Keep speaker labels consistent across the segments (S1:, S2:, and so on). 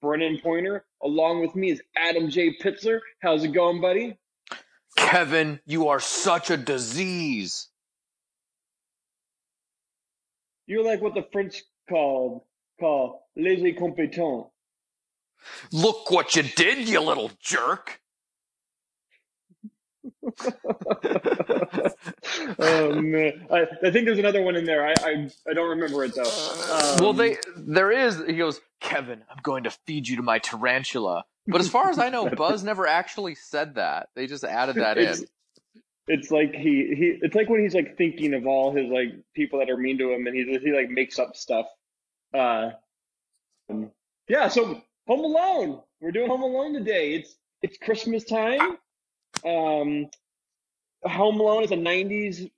S1: Brennan Pointer. Along with me is Adam J. Pitzler. How's it going, buddy?
S2: Kevin, you are such a disease.
S1: You're like what the French called call les incompetents.
S2: Look what you did, you little jerk.
S1: oh man, I, I, think there's another one in there. I I, I don't remember it though. Um,
S2: well, they there is. He goes, Kevin, I'm going to feed you to my tarantula. But as far as I know, Buzz never actually said that. They just added that
S1: it's,
S2: in.
S1: It's like he he. It's like when he's like thinking of all his like people that are mean to him, and he he like makes up stuff. Uh, yeah. So Home Alone. We're doing Home Alone today. It's it's Christmas time. Um, Home Alone is a '90s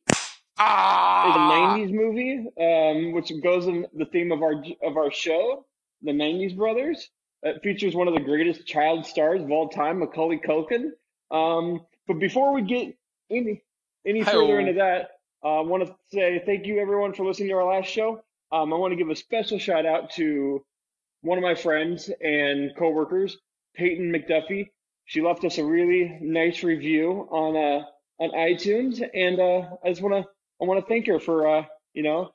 S2: ah!
S1: is a '90s movie, um, which goes in the theme of our of our show, the '90s Brothers. It features one of the greatest child stars of all time, Macaulay Culkin. Um, but before we get any any further into that, uh, I want to say thank you everyone for listening to our last show. Um, I want to give a special shout out to one of my friends and coworkers, Peyton McDuffie. She left us a really nice review on uh, on iTunes, and uh, I just want to I want to thank her for uh, you know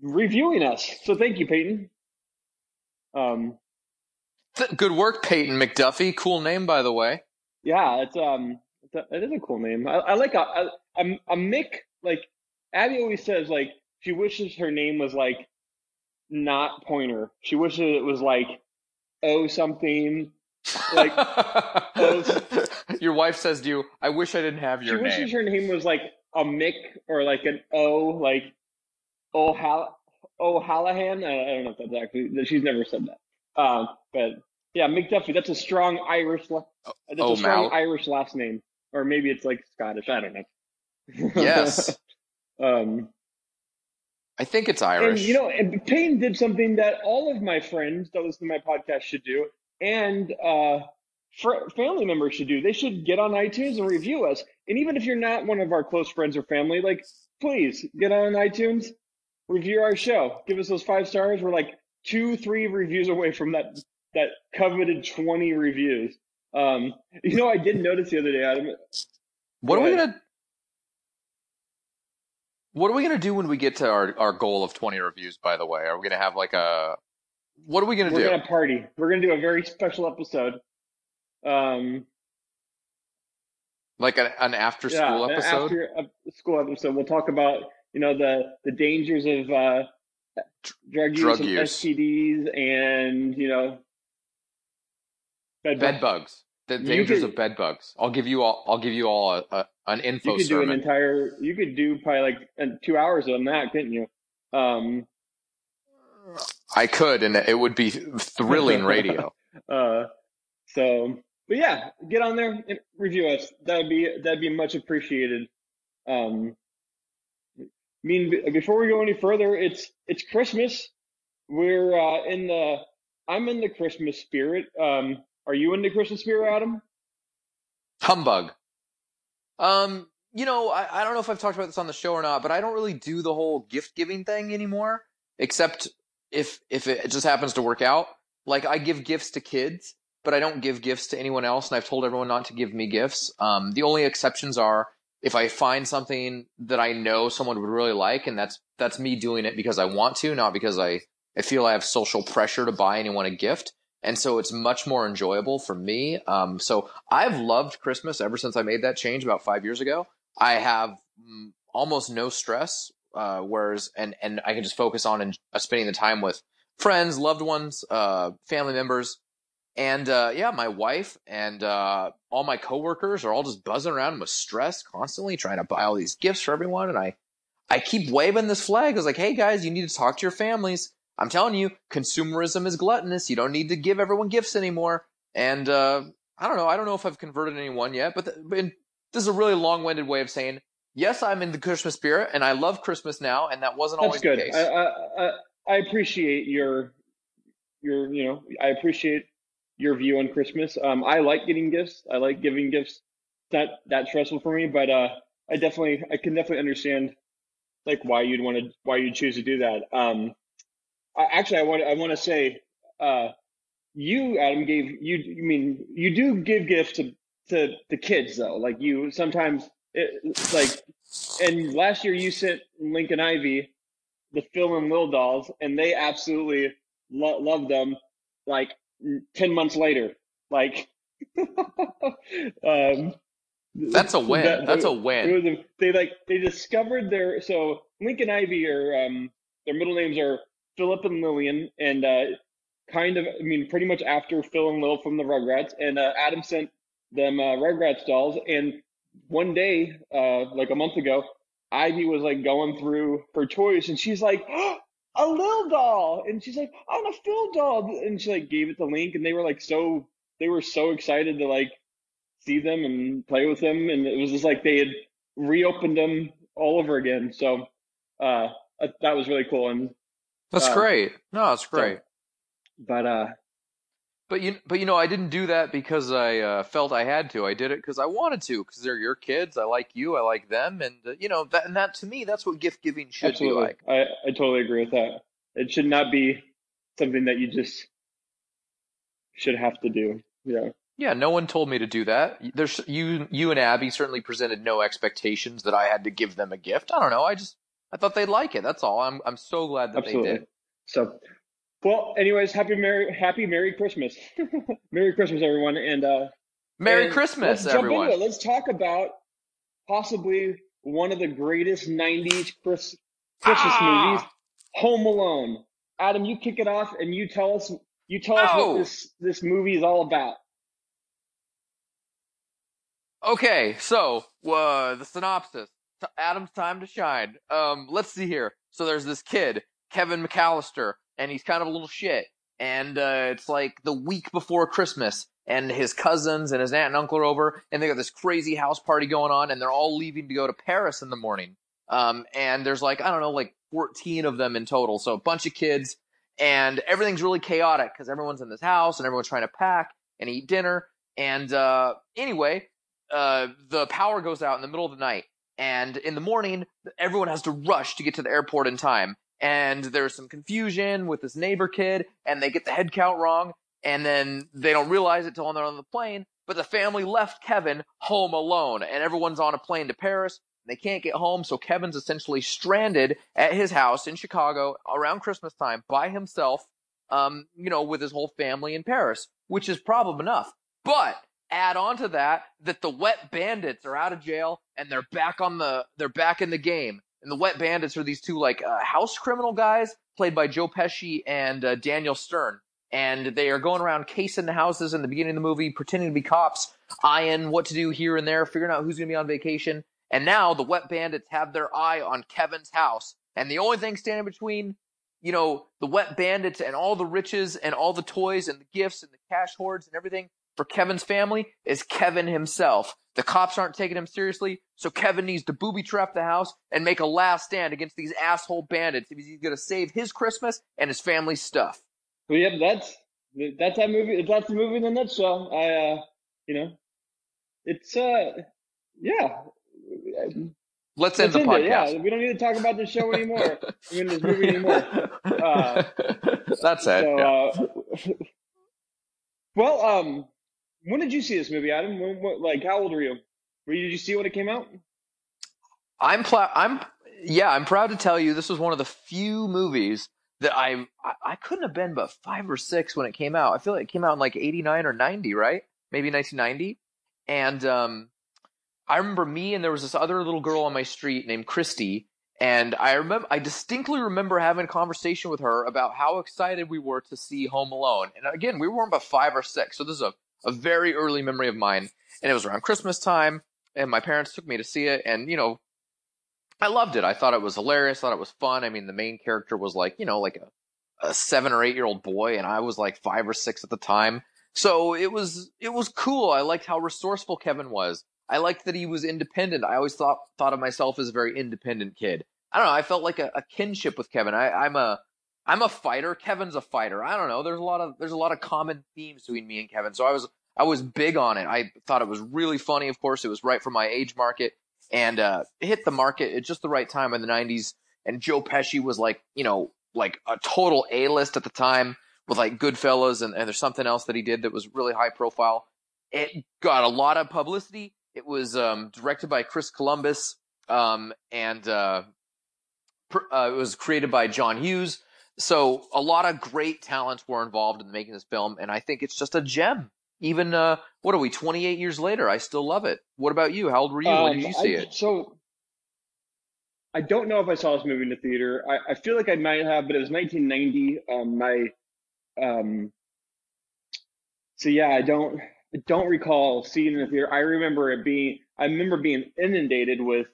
S1: reviewing us. So thank you, Peyton. Um,
S2: good work, Peyton McDuffie. Cool name, by the way.
S1: Yeah, it's um, it's a, it is a cool name. I, I like a, a, a, Mick. Like Abby always says, like she wishes her name was like not Pointer. She wishes it was like O something like
S2: your wife says to you, "I wish I didn't have your
S1: she
S2: name."
S1: She wishes her name was like a Mick or like an O, like O'Hall O'Hallahan. I don't know if that's actually she's never said that. Um, but yeah, McDuffie. That's a strong Irish. That's a strong Irish last name, or maybe it's like Scottish. I don't know.
S2: Yes.
S1: um,
S2: I think it's Irish.
S1: And you know, and Payne did something that all of my friends that listen to my podcast should do and uh, fr- family members should do. They should get on iTunes and review us. And even if you're not one of our close friends or family, like please get on iTunes, review our show, give us those five stars. We're like two, three reviews away from that that coveted twenty reviews. Um, you know, I did notice the other day, Adam.
S2: What are we gonna? What are we gonna do when we get to our, our goal of twenty reviews? By the way, are we gonna have like a what are we gonna
S1: We're
S2: do?
S1: We're gonna party. We're gonna do a very special episode. Um,
S2: like an, an after school
S1: yeah,
S2: episode.
S1: After school episode, we'll talk about you know the the dangers of uh, drug use,
S2: drug
S1: and
S2: use.
S1: STDs, and you know
S2: bed, bed bugs. The dangers could, of bed bugs. I'll give you all. I'll give you all a, a, an info.
S1: You could
S2: sermon.
S1: do an entire. You could do probably like two hours on that, couldn't you? Um,
S2: I could, and it would be thrilling radio.
S1: uh, so, but yeah, get on there and review us. That'd be that'd be much appreciated. Um, I mean, before we go any further, it's it's Christmas. We're uh, in the I'm in the Christmas spirit. Um, are you in the Christmas spirit, Adam?
S2: Humbug. Um, you know, I, I don't know if I've talked about this on the show or not, but I don't really do the whole gift giving thing anymore, except if if it just happens to work out. Like I give gifts to kids, but I don't give gifts to anyone else, and I've told everyone not to give me gifts. Um, the only exceptions are if I find something that I know someone would really like, and that's that's me doing it because I want to, not because I I feel I have social pressure to buy anyone a gift. And so it's much more enjoyable for me. Um, so I've loved Christmas ever since I made that change about five years ago. I have mm, almost no stress uh, whereas and and I can just focus on and uh, spending the time with friends, loved ones, uh, family members, and uh, yeah, my wife and uh, all my coworkers are all just buzzing around with stress, constantly trying to buy all these gifts for everyone, and I I keep waving this flag. I was like, hey guys, you need to talk to your families. I'm telling you, consumerism is gluttonous. You don't need to give everyone gifts anymore. And uh, I don't know. I don't know if I've converted anyone yet, but, the, but this is a really long-winded way of saying yes, I'm in the Christmas spirit, and I love Christmas now, and that wasn't
S1: That's
S2: always
S1: good.
S2: the case.
S1: I, I, I appreciate your your you know I appreciate your view on Christmas. Um, I like getting gifts. I like giving gifts. It's not that stressful for me, but uh, I definitely I can definitely understand like why you'd want to why you'd choose to do that. Um, I, actually, I want I want to say, uh, you Adam gave you. I mean, you do give gifts to to the kids though. Like you sometimes, it, like, and last year you sent Lincoln Ivy the Phil and Lil dolls, and they absolutely lo- love them. Like ten months later, like. um,
S2: that's a win. That, That's a win.
S1: A, they like they discovered their so Lincoln Ivy are um their middle names are Philip and Lillian, and uh, kind of I mean pretty much after Phil and Lil from the Rugrats, and uh, Adam sent them uh, Rugrats dolls, and one day, uh, like a month ago, Ivy was like going through her toys, and she's like. Oh, a little doll, and she's like, "I want a Phil doll," and she like gave it to Link, and they were like so they were so excited to like see them and play with them, and it was just like they had reopened them all over again. So uh, that was really cool. And
S2: that's uh, great. No, that's great. So,
S1: but uh,
S2: but you but you know I didn't do that because I uh, felt I had to. I did it because I wanted to because they're your kids. I like you. I like them, and uh, you know that and that to me that's what gift giving should
S1: Absolutely.
S2: be like.
S1: I I totally agree with that. It should not be something that you just should have to do. Yeah.
S2: Yeah, no one told me to do that. There's you you and Abby certainly presented no expectations that I had to give them a gift. I don't know. I just I thought they'd like it. That's all. I'm I'm so glad that
S1: Absolutely.
S2: they did.
S1: So well, anyways, happy Merry Happy Merry Christmas. Merry Christmas everyone and uh
S2: Merry
S1: and
S2: Christmas
S1: let's
S2: everyone.
S1: Jump into it. Let's talk about possibly one of the greatest 90s Chris, Christmas ah! movies, Home Alone. Adam, you kick it off and you tell us you tell us oh. what this this movie is all about.
S2: Okay, so uh, the synopsis: Adam's time to shine. Um, let's see here. So there's this kid, Kevin McAllister, and he's kind of a little shit. And uh, it's like the week before Christmas, and his cousins and his aunt and uncle are over, and they got this crazy house party going on, and they're all leaving to go to Paris in the morning. Um, and there's like I don't know, like 14 of them in total, so a bunch of kids, and everything's really chaotic because everyone's in this house and everyone's trying to pack and eat dinner. And uh, anyway, uh, the power goes out in the middle of the night, and in the morning, everyone has to rush to get to the airport in time. And there's some confusion with this neighbor kid, and they get the head count wrong, and then they don't realize it till they're on the plane. But the family left Kevin home alone, and everyone's on a plane to Paris. They can't get home, so Kevin's essentially stranded at his house in Chicago around Christmas time by himself, um, you know, with his whole family in Paris, which is problem enough. But add on to that that the wet bandits are out of jail and they're back on the they're back in the game and the wet bandits are these two like uh, house criminal guys played by joe pesci and uh, daniel stern. And they are going around casing the houses in the beginning of the movie pretending to be cops eyeing what to do here and there figuring out who's going to be on vacation. And now the wet bandits have their eye on kevin's house. And the only thing standing between you know the wet bandits and all the riches and all the toys and the gifts and the cash hoards and everything for Kevin's family is Kevin himself. The cops aren't taking him seriously, so Kevin needs to booby trap the house and make a last stand against these asshole bandits if he's going to save his Christmas and his family's stuff.
S1: Well, yeah, that's that's that movie. That's the movie in a nutshell. I, uh, you know, it's uh, yeah.
S2: Let's end the podcast.
S1: It, yeah, we don't need to talk about this show anymore. I mean, this movie anymore. Uh,
S2: that's it. So,
S1: yeah. uh, well, um, when did you see this movie, Adam? When, what, like, how old were you? Were you, did you see when it came out?
S2: I'm pl- I'm yeah, I'm proud to tell you this was one of the few movies that I, I couldn't have been but five or six when it came out. I feel like it came out in like '89 or '90, right? Maybe 1990. And um, I remember me and there was this other little girl on my street named Christy, and I remember I distinctly remember having a conversation with her about how excited we were to see Home Alone. And again, we were about five or six, so this is a a very early memory of mine. And it was around Christmas time, and my parents took me to see it. And, you know, I loved it. I thought it was hilarious, I thought it was fun. I mean, the main character was like, you know, like a, a seven or eight year old boy, and I was like five or six at the time. So it was it was cool. I liked how resourceful Kevin was. I liked that he was independent. I always thought thought of myself as a very independent kid. I don't know. I felt like a, a kinship with Kevin. I, I'm a I'm a fighter. Kevin's a fighter. I don't know. There's a lot of there's a lot of common themes between me and Kevin. So I was I was big on it. I thought it was really funny. Of course, it was right for my age market and uh, hit the market at just the right time in the '90s. And Joe Pesci was like, you know, like a total A list at the time with like Goodfellas and, and there's something else that he did that was really high profile. It got a lot of publicity. It was um, directed by Chris Columbus um, and uh, pr- uh, it was created by John Hughes. So a lot of great talents were involved in making this film, and I think it's just a gem. Even uh, what are we? Twenty eight years later, I still love it. What about you? How old were you? when did
S1: Um,
S2: you see
S1: I,
S2: it?
S1: So I don't know if I saw this movie in the theater. I, I feel like I might have, but it was 1990. Um, my um, so yeah, I don't I don't recall seeing it in the theater. I remember it being I remember being inundated with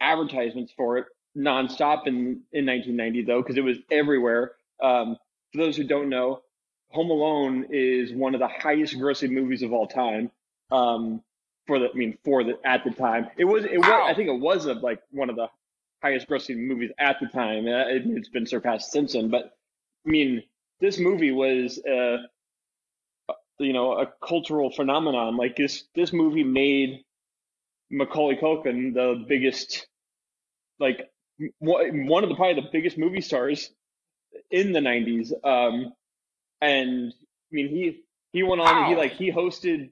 S1: advertisements for it nonstop in in 1990 though because it was everywhere. Um, for those who don't know, Home Alone is one of the highest grossing movies of all time. Um, for the I mean for the at the time it was it was
S2: Wow.
S1: I think it was a, like one of the highest grossing movies at the time. Uh, it, it's been surpassed since then, but I mean this movie was uh, you know a cultural phenomenon. Like this this movie made Macaulay Culkin the biggest like one of the probably the biggest movie stars in the 90s um and i mean he he went on and he like he hosted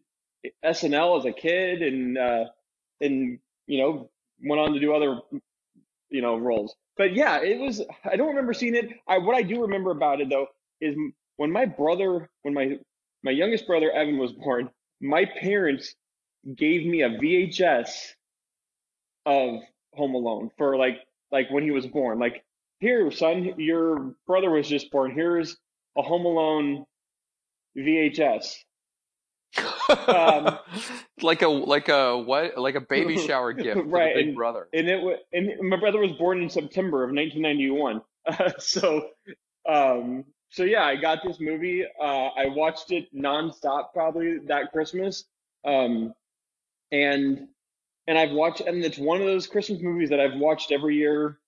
S1: snl as a kid and uh and you know went on to do other you know roles. But yeah it was i don't remember seeing it. I what i do remember about it though is when my brother when my my youngest brother evan was born my parents gave me a vhs of home alone for like like when he was born like here son your brother was just born here's a home alone vhs um,
S2: like a like a what like a baby shower gift for
S1: Right,
S2: big
S1: and-
S2: brother.
S1: and it wa- and my brother was born in September of 1991. so, um, so yeah, I got this movie. Uh, I watched it nonstop probably that Christmas. Um, and and I've watched, and it's one of those Christmas movies that I've watched every year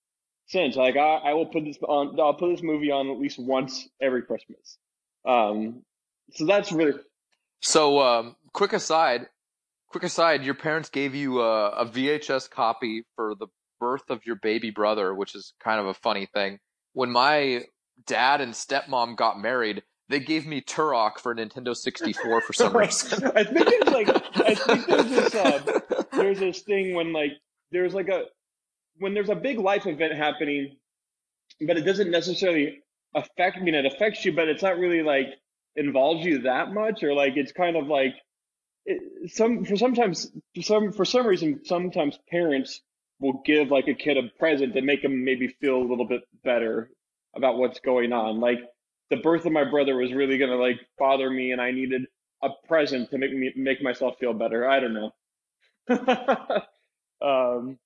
S1: since. Like I, I will put this on, I'll put this movie on at least once every Christmas. Um, so that's really
S2: So, um, quick aside, quick aside, your parents gave you a, a VHS copy for the birth of your baby brother, which is kind of a funny thing. When my dad and stepmom got married, they gave me Turok for Nintendo 64 for some reason.
S1: I think it's like I think there's this uh, there's this thing when like there's like a when there's a big life event happening, but it doesn't necessarily affect. I mean, it affects you, but it's not really like involves you that much, or like it's kind of like it, some for sometimes for some for some reason sometimes parents will give like a kid a present to make them maybe feel a little bit better about what's going on. Like the birth of my brother was really gonna like bother me, and I needed a present to make me make myself feel better. I don't know. um,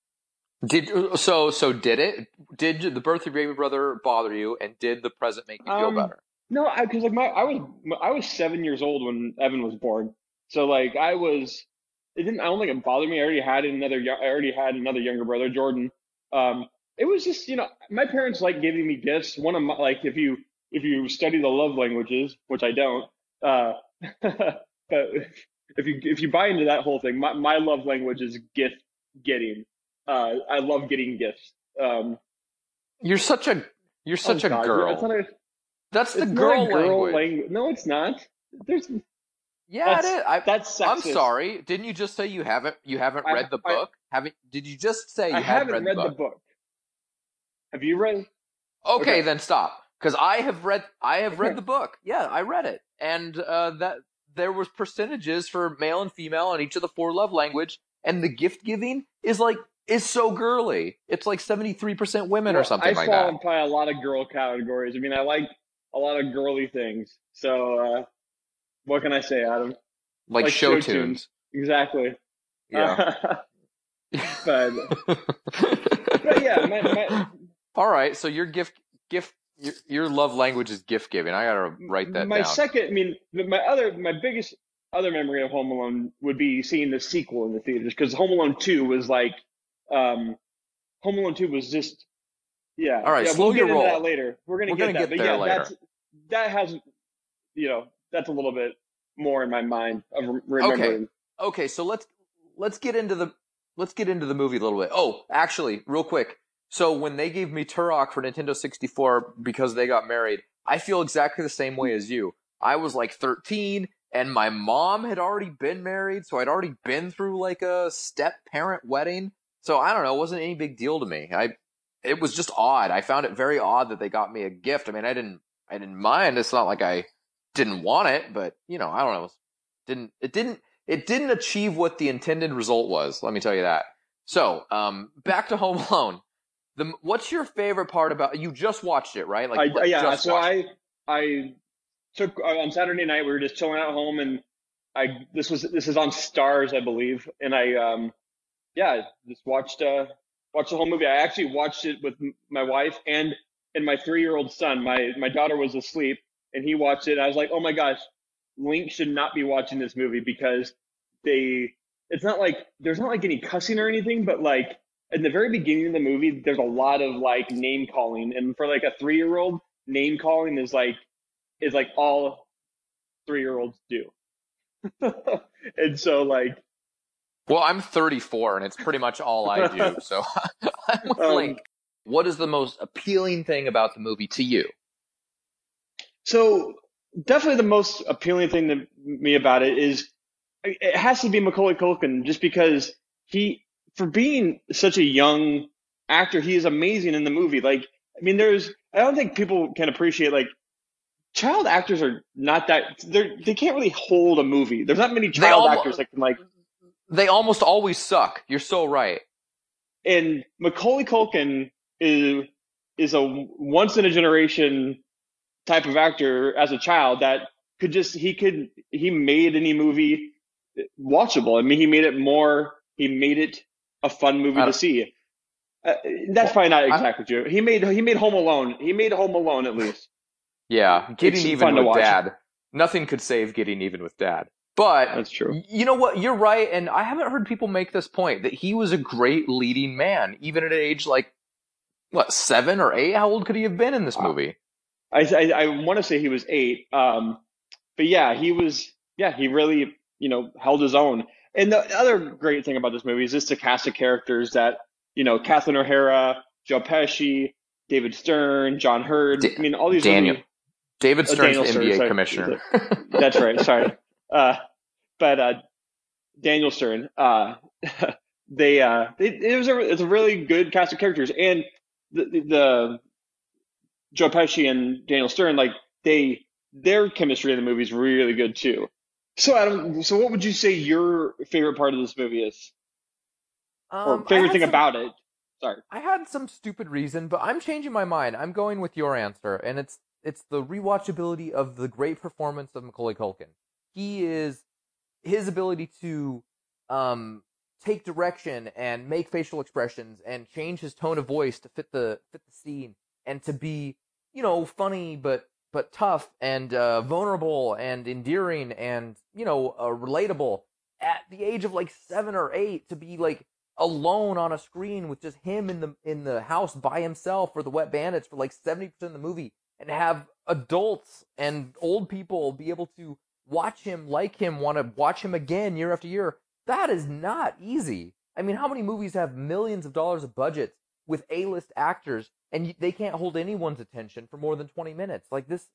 S2: Did so? So did it? Did the birth of your baby brother bother you? And did the present make you feel
S1: Um,
S2: better?
S1: no, because like my I was I was seven years old when Evan was born, so like I was it didn't I don't think it bothered me. I already had another I already had another younger brother, Jordan. Um, it was just you know my parents like giving me gifts. One of my like if you if you study the love languages, which I don't, uh, but if you if you buy into that whole thing, my my love language is gift getting. Uh, I love getting gifts. Um,
S2: You're such a you're such
S1: oh
S2: a
S1: God,
S2: girl.
S1: A,
S2: That's the girl,
S1: girl
S2: language.
S1: language. No, it's not. There's
S2: Yeah,
S1: That's-
S2: it is. I,
S1: that's
S2: I'm sorry. Didn't you just say you haven't you haven't
S1: I-
S2: read the
S1: I-
S2: book? haven't did you just say you
S1: I haven't
S2: read,
S1: read
S2: the
S1: the
S2: book?
S1: book. Have you read?
S2: Okay,
S1: Okay.
S2: then stop. Because I have read I have read the book. Yeah, I read it, and uh, that there was percentages for male and female on each of the four love language, and the gift giving is like is so girly. It's like seventy three percent women or
S1: Well,
S2: something
S1: I
S2: like
S1: fall
S2: that.
S1: in probably a lot of girl categories. I mean, I like a lot of girly things. So, uh, what can I say, Adam?
S2: Like,
S1: like
S2: show,
S1: show
S2: tunes.
S1: Exactly.
S2: Yeah.
S1: but, but yeah, my, my,
S2: All right. So your gift gift your, your love language is gift giving. I gotta write that
S1: my
S2: down.
S1: second, I mean, my other, my biggest other memory of Home Alone would be seeing the sequel in the theaters because Home Alone Two was like, um, Home Alone Two was just, yeah.
S2: All right,
S1: yeah,
S2: slow
S1: we'll get into
S2: roll.
S1: that later. We're gonna
S2: We're
S1: get
S2: gonna
S1: that,
S2: get
S1: but
S2: there
S1: yeah,
S2: later.
S1: that's that has, you know, that's a little bit more in my mind of rem- remembering.
S2: okay, so let's let's get into the let's get into the movie a little bit. Oh, actually, real quick. So when they gave me Turok for Nintendo 64 because they got married, I feel exactly the same way as you. I was like 13 and my mom had already been married, so I'd already been through like a step parent wedding. So I don't know, it wasn't any big deal to me. I it was just odd. I found it very odd that they got me a gift. I mean, I didn't I didn't mind. It's not like I didn't want it, but you know, I don't know. It didn't it didn't it didn't achieve what the intended result was. Let me tell you that. So, um, back to Home Alone. The what's your favorite part about? You just watched it, right?
S1: Like, I, yeah. So I I took uh, on Saturday night. We were just chilling at home, and I this was this is on Stars I believe, and I um yeah just watched uh watched the whole movie. I actually watched it with my wife and and my three year old son. My my daughter was asleep, and he watched it. I was like, oh my gosh, Link should not be watching this movie because they. It's not like there's not like any cussing or anything, but like in the very beginning of the movie, there's a lot of like name calling, and for like a three year old, name calling is like is like all three year olds do. and so like
S2: well, I'm 34 and it's pretty much all I do. So I'm um, Link. What is the most appealing thing about the movie to you?
S1: So definitely the most appealing thing to me about it is it has to be Macaulay Culkin just because he, for being such a young actor, he is amazing in the movie. Like, I mean, there's, I don't think people can appreciate like child actors are not that they're they can't really hold a movie. There's not many child actors that can like
S2: they almost always suck. You're so right.
S1: And Macaulay Culkin is is a once in a generation type of actor as a child that could just he could he made any movie watchable. I mean, he made it more. He made it a fun movie to see. Uh, that's probably not exactly true. He made he made Home Alone. He made Home Alone at least.
S2: Yeah, getting it's even with Dad. Nothing could save getting even with Dad. But
S1: that's true.
S2: You know what? You're right, and I haven't heard people make this point that he was a great leading man, even at an age like what seven or eight. How old could he have been in this movie?
S1: I I, I want to say he was eight. Um, but yeah, he was. Yeah, he really you know held his own. And the other great thing about this movie is just the cast of characters that you know Kathleen O'Hara, Joe Pesci, David Stern, John Heard. I mean, all these
S2: Daniel. Really, David Stern's oh, NBA Stern, commissioner.
S1: That's right. Sorry. Uh, but uh, Daniel Stern, uh, they, uh, they, it was a it's a really good cast of characters, and the, the, the Joe Pesci and Daniel Stern, like they their chemistry in the movie is really good too. So Adam, so what would you say your favorite part of this movie is, um, or favorite thing some, about it? Sorry,
S2: I had some stupid reason, but I'm changing my mind. I'm going with your answer, and it's it's the rewatchability of the great performance of Macaulay Culkin. He is his ability to um, take direction and make facial expressions and change his tone of voice to fit the fit the scene and to be you know funny but but tough and uh, vulnerable and endearing and you know uh, relatable at the age of like seven or eight to be like alone on a screen with just him in the in the house by himself for the Wet Bandits for like seventy percent of the movie and have adults and old people be able to watch him, like him, want to watch him again year after year. That is not easy. I mean, how many movies have millions of dollars of budgets with A-list actors and they can't hold anyone's attention for more than 20 minutes? Like this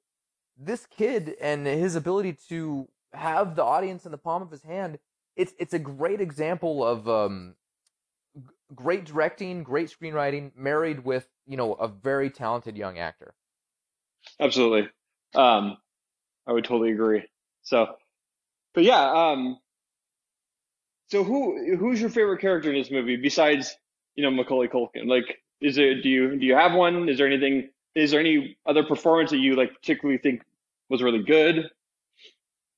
S2: this kid and his ability to have the audience in the palm of his hand, it's it's a great example of um, great directing, great screenwriting married with, you know, a very talented young actor.
S1: Absolutely. Um, I would totally agree. So, but yeah, um, so who who's your favorite character in this movie besides you know Macaulay Culkin? Like, is it do you do you have one? Is there anything? Is there any other performance that you like particularly think was really good?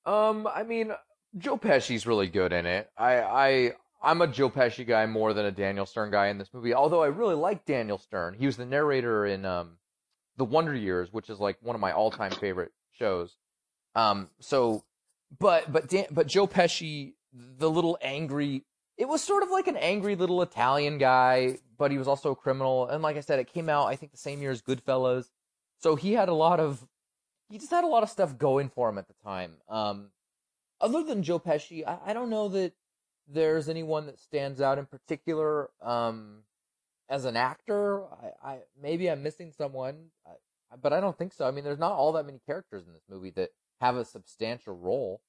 S2: Um, I mean, Joe Pesci's really good in it. I I I'm a Joe Pesci guy more than a Daniel Stern guy in this movie. Although I really like Daniel Stern. He was the narrator in um the Wonder Years, which is like one of my all-time favorite shows. Um, so, but but Dan, but Joe Pesci, the little angry, it was sort of like an angry little Italian guy, but he was also a criminal. And like I said, it came out I think the same year as Goodfellas, so he had a lot of, he just had a lot of stuff going for him at the time. Um, other than Joe Pesci, I, I don't know that there's anyone that stands out in particular. Um, as an actor, I, I maybe I'm missing someone, but I don't think so. I mean, there's not all that many characters in this movie that have a substantial role.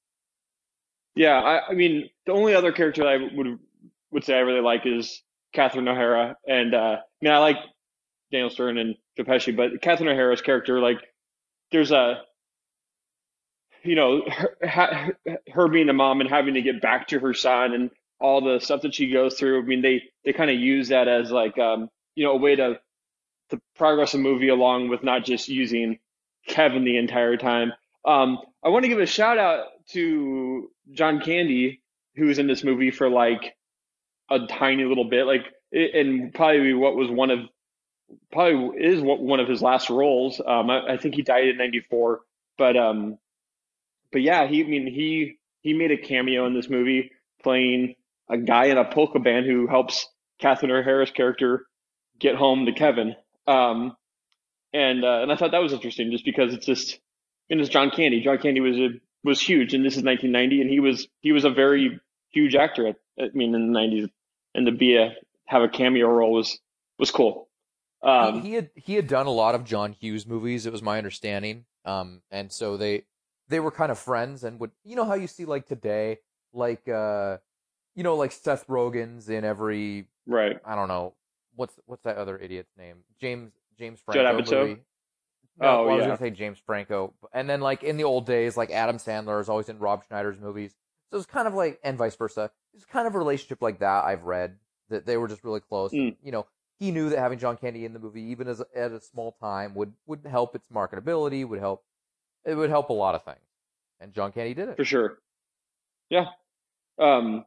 S1: Yeah, I, I mean, the only other character I would would say I really like is Catherine O'Hara, and uh, I mean, I like Daniel Stern and Pesci, but Catherine O'Hara's character, like, there's a, you know, her, her being a mom and having to get back to her son and all the stuff that she goes through. I mean, they they kind of use that as like, um, you know, a way to to progress a movie along with not just using Kevin the entire time. Um, I want to give a shout out to John Candy, who was in this movie for like a tiny little bit, like, and probably what was one of probably is what one of his last roles. Um, I, I, think he died in '94, but um, but yeah, he I mean he he made a cameo in this movie playing a guy in a polka band who helps Catherine O'Hara's character get home to Kevin. Um, and uh, and I thought that was interesting just because it's just and it's John Candy. John Candy was a was huge, and this is 1990, and he was he was a very huge actor. At, I mean, in the 90s, and to be a have a cameo role was was cool.
S2: Um, he, he, had he had done a lot of John Hughes movies. It was my understanding, um, and so they they were kind of friends and would you know how you see like today, like uh, you know like Seth Rogen's in every
S1: right.
S2: I don't know what's what's that other idiot's name? James James Franco movie. No,
S1: oh,
S2: well, I was gonna say James Franco, and then like in the old days, like Adam Sandler is always in Rob Schneider's movies. So it's kind of like, and vice versa. It's kind of a relationship like that I've read that they were just really close.
S1: Mm.
S2: And, you know, he knew that having John Candy in the movie, even as at a small time, would would help its marketability, would help it would help a lot of things. And John Candy did it
S1: for sure. Yeah. Um.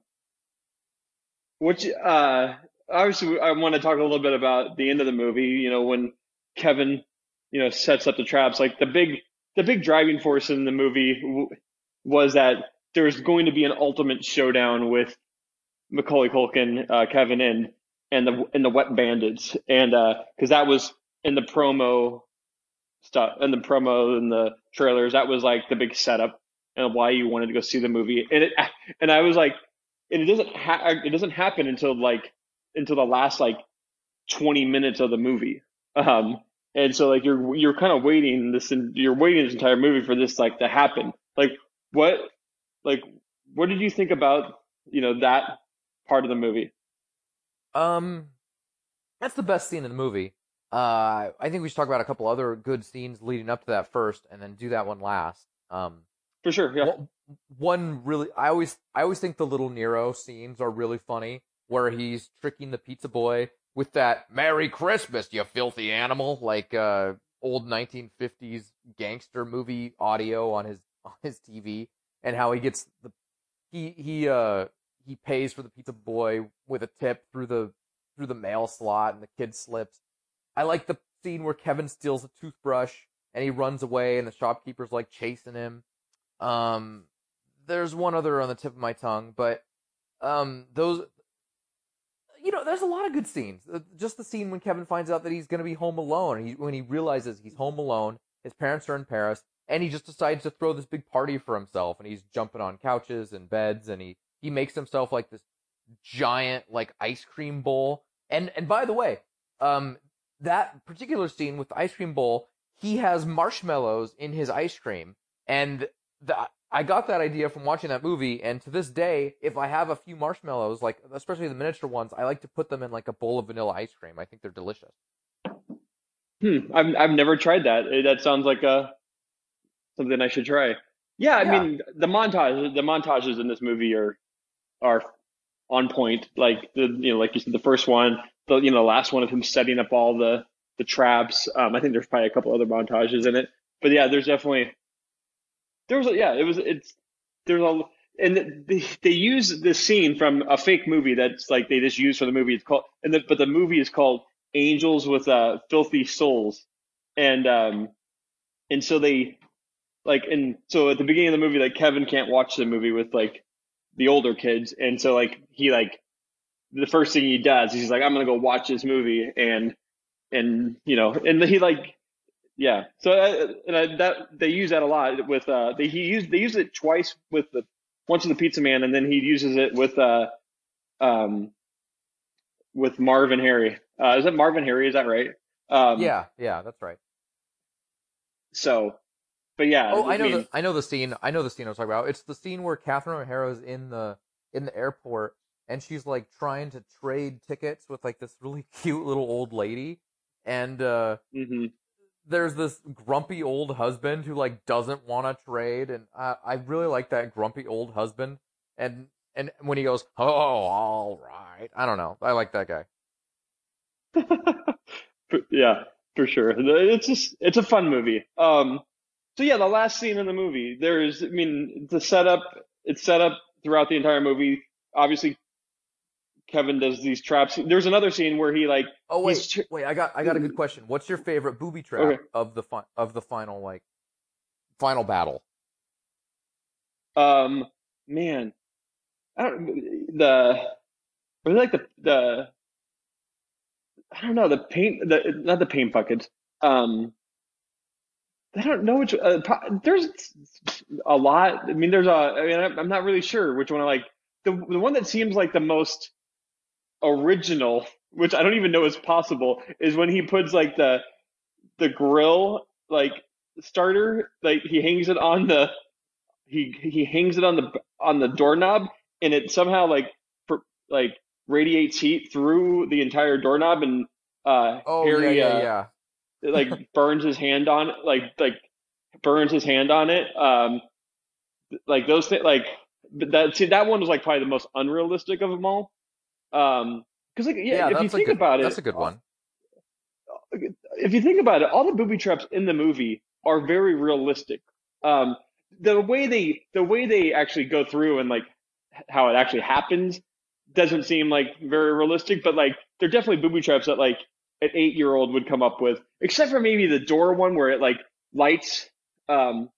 S1: Which uh, obviously, I want to talk a little bit about the end of the movie. You know, when Kevin, you know, sets up the traps. Like the big, the big driving force in the movie w- was that there was going to be an ultimate showdown with Macaulay Culkin, uh, Kevin, and and the and the Wet Bandits, and because uh, that was in the promo stuff, and the promo and the trailers, that was like the big setup and why you wanted to go see the movie, and it and I was like, and it doesn't ha- it doesn't happen until like until the last like twenty minutes of the movie, um, and so like you're you're kind of waiting this and you're waiting this entire movie for this like to happen, like what like what did you think about you know that part of the movie?
S2: Um, that's the best scene in the movie. Uh, I think we should talk about a couple other good scenes leading up to that first, and then do that one last. Um,
S1: for sure, yeah.
S2: One really, I always, I always think the little Nero scenes are really funny, where he's tricking the pizza boy with that "Merry Christmas, you filthy animal," like uh, old 1950s gangster movie audio on his on his TV, and how he gets the he he uh he pays for the pizza boy with a tip through the through the mail slot and the kid slips. I like the scene where Kevin steals a toothbrush and he runs away and the shopkeeper's like chasing him. Um there's one other on the tip of my tongue, but um those you know, there's a lot of good scenes. Just the scene when Kevin finds out that he's going to be home alone, he, when he realizes he's home alone, his parents are in Paris, and he just decides to throw this big party for himself, and he's jumping on couches and beds, and he he makes himself like this giant like ice cream bowl. And and by the way, um, that particular scene with the ice cream bowl, he has marshmallows in his ice cream, and the, I got that idea from watching that movie. And to this day, if I have a few marshmallows, like especially the miniature ones, I like to put them in like a bowl of vanilla ice cream. I think they're delicious.
S1: Hmm, I've I've never tried that. That sounds like a something I should try. Yeah, I
S2: Yeah.
S1: mean the montage, the montages in this movie are are on point. Like the you know, like you said, the first one, the you know, the last one of him setting up all the the traps. Um, I think there's probably a couple other montages in it, but yeah, there's definitely there was a, yeah, it was it's there's a and they, they use this scene from a fake movie that's like they just use for the movie. It's called and the, but the movie is called Angels with uh, Filthy Souls, and um and so they like and so at the beginning of the movie like Kevin can't watch the movie with like the older kids, and so like he like the first thing he does is he's like I'm gonna go watch this movie and and you know and he like yeah so uh, and I, that they use that a lot with uh they he used they use it twice with the once with the Pizza Man and then he uses it with uh um with marvin Harry Uh, is that Marvin Harry? Is that right? Um,
S2: yeah, yeah, that's right.
S1: So, but yeah.
S2: Oh, I know
S1: mean,
S2: the I know the scene. I know the scene I was talking about. It's the scene where Catherine O'Hara is in the in the airport and she's like trying to trade tickets with like this really cute little old lady, and uh,
S1: mhm.
S2: there's this grumpy old husband who like doesn't want to trade, and I I really like that grumpy old husband, and and when he goes, oh, all right, I don't know, I like that guy.
S1: yeah, for sure. It's just it's a fun movie. Um, so yeah, the last scene in the movie, there's, I mean, the setup, it's set up throughout the entire movie. Obviously, Kevin does these traps. There's another scene where he like,
S2: Oh wait,
S1: He's tr-
S2: wait, I got I got a good question. What's your favorite booby trap
S1: Okay.
S2: of the fi- of the final like final battle?
S1: um, man, I don't the, or like the the, I don't know the paint the not the paint buckets. Um, I don't know which. Uh, pro- there's a lot. I mean, there's a. I mean, I'm not really sure which one I like. The the one that seems like the most original, which I don't even know is possible, is when he puts like the the grill like starter, like he hangs it on the he he hangs it on the on the doorknob, and it somehow like like radiates heat through the entire doorknob, and uh,
S2: Oh
S1: Harry
S2: yeah, yeah,
S1: uh,
S2: yeah.
S1: It, like burns his hand on it, like like burns his hand on it. Um, like those things, like but that see that one was like probably the most unrealistic of them all. Um, because like yeah,
S2: Yeah,
S1: if you think
S2: good,
S1: about it,
S2: that's a good one.
S1: if you think about it, all the booby traps in the movie are very realistic. Um, the way they the way they actually go through and like how it actually happens doesn't seem like very realistic, but like they're definitely booby traps that like an eight year old would come up with, except for maybe the door one where it like lights um,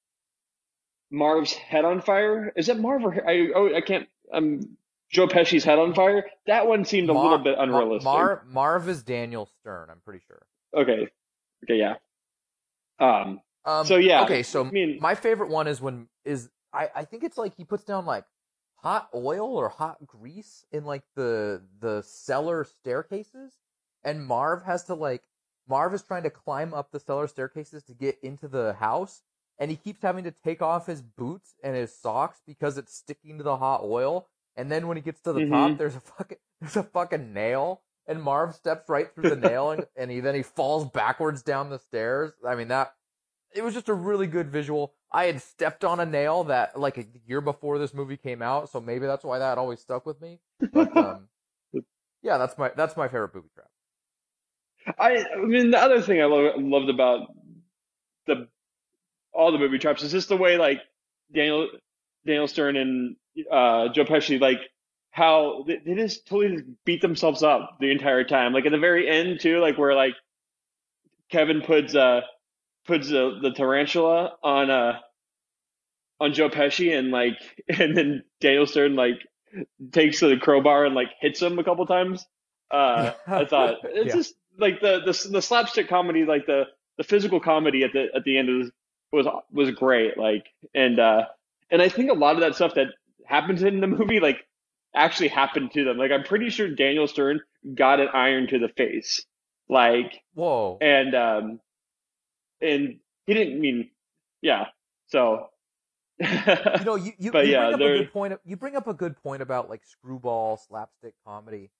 S1: Marv's head on fire. Is it Marv or I? Oh, I can't. Um, Joe Pesci's head on fire. That one seemed a
S2: Mar-
S1: little bit unrealistic.
S2: Mar- Marv is Daniel Stern, I'm pretty sure.
S1: okay, okay, yeah. Um,
S2: Um,
S1: So, yeah,
S2: Okay, so
S1: I mean-
S2: my favorite one is when is I I think it's like he puts down like hot oil or hot grease in like the the cellar staircases, and Marv has to like Marv is trying to climb up the cellar staircases to get into the house, and he keeps having to take off his boots and his socks because it's sticking to the hot oil. And then when he gets to the top,
S1: Mhm.
S2: there's a fucking there's a fucking nail, and Marv steps right through the nail, and, and he then he falls backwards down the stairs. I mean that it was just a really good visual. I had stepped on a nail that like a year before this movie came out, so maybe that's why that always stuck with me. But um, yeah, that's my that's my favorite booby trap.
S1: I, I mean, the other thing I lo- loved about the all the movie traps is just the way like Daniel Daniel Stern and uh, Joe Pesci like how they, they just totally just beat themselves up the entire time. Like at the very end too, like where like Kevin puts uh puts the, the tarantula on uh on Joe Pesci and like and then Daniel Stern like takes the crowbar and like hits him a couple times. Uh, I thought it's
S2: Yeah.
S1: just like the, the the slapstick comedy, like the the physical comedy at the at the end was was was great. Like and uh and I think a lot of that stuff that happens in the movie like actually happened to them. Like I'm pretty sure Daniel Stern got an iron to the face. Like
S2: Whoa.
S1: and um and he didn't mean yeah. So
S2: you know, you you,
S1: But
S2: you
S1: yeah,
S2: bring up a good point. You bring up a good point about like screwball slapstick comedy.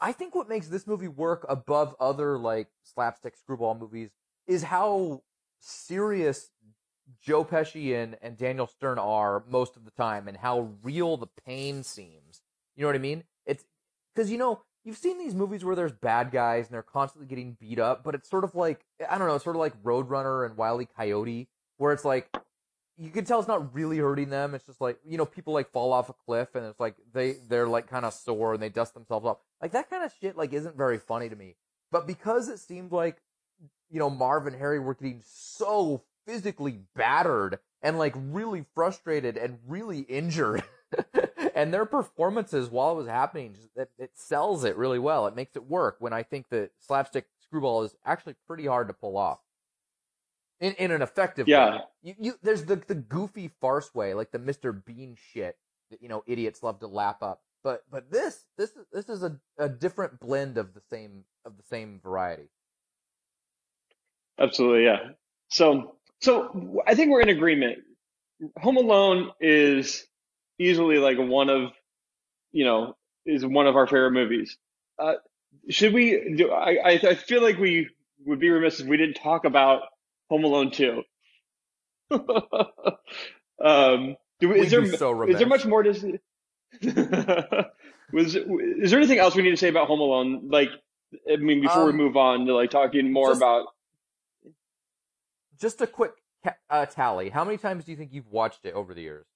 S2: I think what makes this movie work above other like slapstick screwball movies is how serious Joe Pesci and, and Daniel Stern are most of the time, and how real the pain seems. You know what I mean? It's because you know you've seen these movies where there's bad guys and they're constantly getting beat up, but it's sort of like I don't know, sort of like Roadrunner and Wile E. Coyote, where it's like you can tell it's not really hurting them. It's just like you know people like fall off a cliff and it's like they they're like kind of sore and they dust themselves up. Like that kind of shit like isn't very funny to me. But because it seemed like you know Marv and Harry were getting so physically battered and like really frustrated and really injured. and their performances while it was happening, just, it, it sells it really well. It makes it work when I think that slapstick screwball is actually pretty hard to pull off in, in an effective
S1: Yeah.
S2: way. You, you, there's the, the goofy farce way, like the Mr. Bean shit that, you know, idiots love to lap up. But but this this this is a, a different blend of the same of the same variety.
S1: Absolutely, yeah. So so I think we're in agreement. Home Alone is easily like one of you know is one of our favorite movies. Uh, should we do? I I feel like we would be remiss if we didn't talk about Home Alone Two. um, do, is there
S2: so
S1: is there much more to? Was is there anything else we need to say about Home Alone? Like, I mean, before um, we move on to like talking more
S2: just,
S1: about.
S2: Just a quick uh, tally. How many times do you think you've watched it over the years?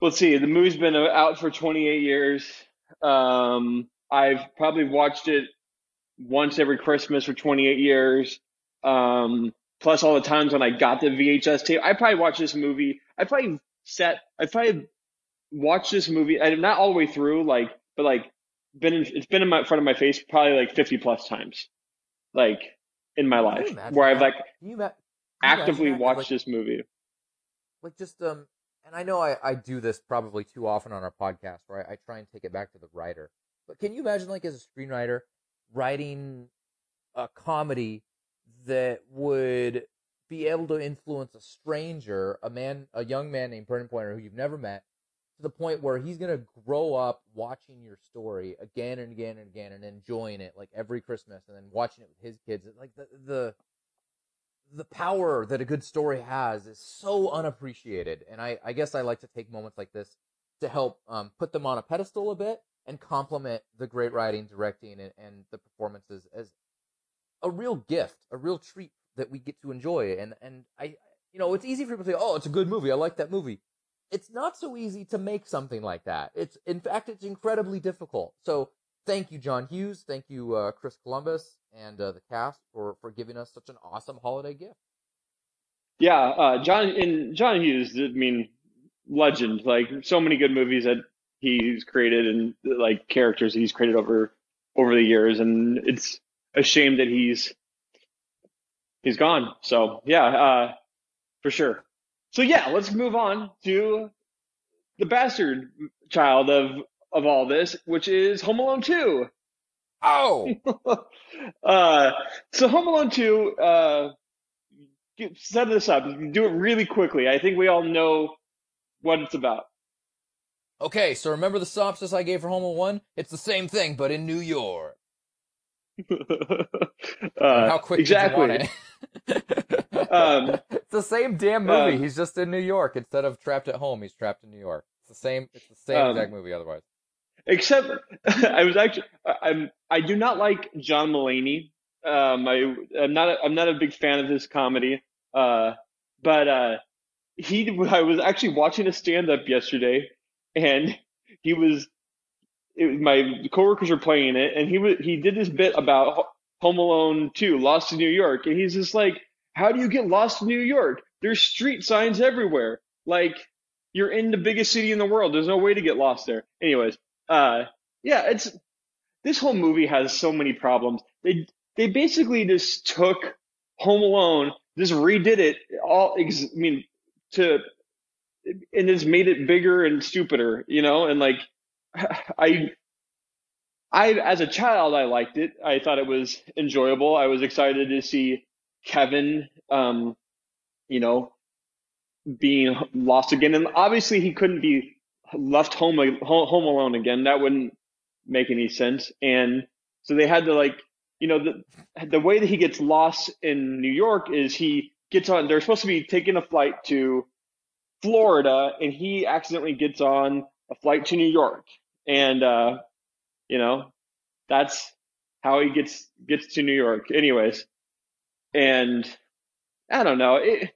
S1: Let's see. The movie's been out for 28 years. Um, I've probably watched it once every Christmas for 28 years. Um, plus all the times when I got the VHS tape. I probably watched this movie. I probably set. I probably watched this movie. I'm not all the way through, like, but like, been in, it's been in my front of my face probably like 50 plus times, like in my life, where I've like ma- actively watched like, this movie.
S2: Like just um, and I know I I do this probably too often on our podcast, where I, I try and take it back to the writer. But can you imagine, like, as a screenwriter, writing a comedy that would be able to influence a stranger, a man, a young man named Brendan Pointer who you've never met, to the point where he's gonna grow up watching your story again and again and again and enjoying it like every Christmas, and then watching it with his kids. Like the the the power that a good story has is so unappreciated, and I I guess I like to take moments like this to help um, put them on a pedestal a bit and complement the great writing, directing, and, and the performances as a real gift, a real treat that we get to enjoy. And and I, you know, it's easy for people to say, "Oh, it's a good movie. I like that movie." It's not so easy to make something like that. It's in fact, it's incredibly difficult. So thank you, John Hughes. Thank you, uh, Chris Columbus, and uh, the cast for for giving us such an awesome holiday gift.
S1: Yeah, uh, John and John Hughes. I mean, legend. Like so many good movies that he's created and like characters he's created over over the years, and it's a shame that he's he's gone. So yeah, uh, for sure. So yeah, let's move on to the bastard child of of all this, which is Home Alone Two.
S2: Oh,
S1: uh, so Home Alone Two. Uh, set this up. Do it really quickly. I think we all know what it's about.
S2: Okay, so remember the synopsis I gave for Home Alone 1? It's the same thing, but in New York.
S1: uh,
S2: how quick
S1: exactly.
S2: um, it's the same damn movie. Um, he's just in New York instead of trapped at home. He's trapped in New York. It's the same. It's the same um, exact movie. Otherwise,
S1: except I was actually I'm I do not like John Mulaney. Um, I I'm not a, I'm not a big fan of his comedy. Uh, but uh, he I was actually watching a stand up yesterday and he was it, my coworkers were playing it, and he he did this bit about Home Alone 2, Lost in New York, and he's just like, "How do you get lost in New York? There's street signs everywhere. Like you're in the biggest city in the world. There's no way to get lost there." Anyways, uh, yeah, it's this whole movie has so many problems. They they basically just took Home Alone, just redid it all. I mean, to and it's made it bigger and stupider, you know, and like I I as a child I liked it. I thought it was enjoyable. I was excited to see Kevin um you know being lost again and obviously he couldn't be left home home alone again. That wouldn't make any sense. And so they had to like you know the the way that he gets lost in New York is he gets on they're supposed to be taking a flight to Florida and he accidentally gets on a flight to New York. And, uh, you know, that's how he gets, gets to New York anyways. And I don't know. It,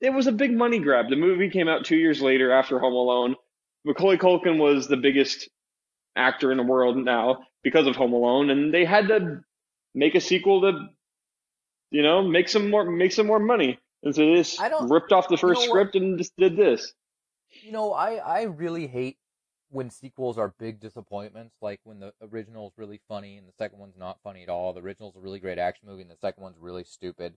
S1: it was a big money grab. The movie came out two years later after Home Alone. Macaulay Culkin was the biggest actor in the world now because of Home Alone, and they had to make a sequel to, you know, make some more make some more money. And so just ripped off the first you know script and just did this.
S2: You know, I, I really hate when sequels are big disappointments, like when the original is really funny and the second one's not funny at all. The original's a really great action movie and the second one's really stupid.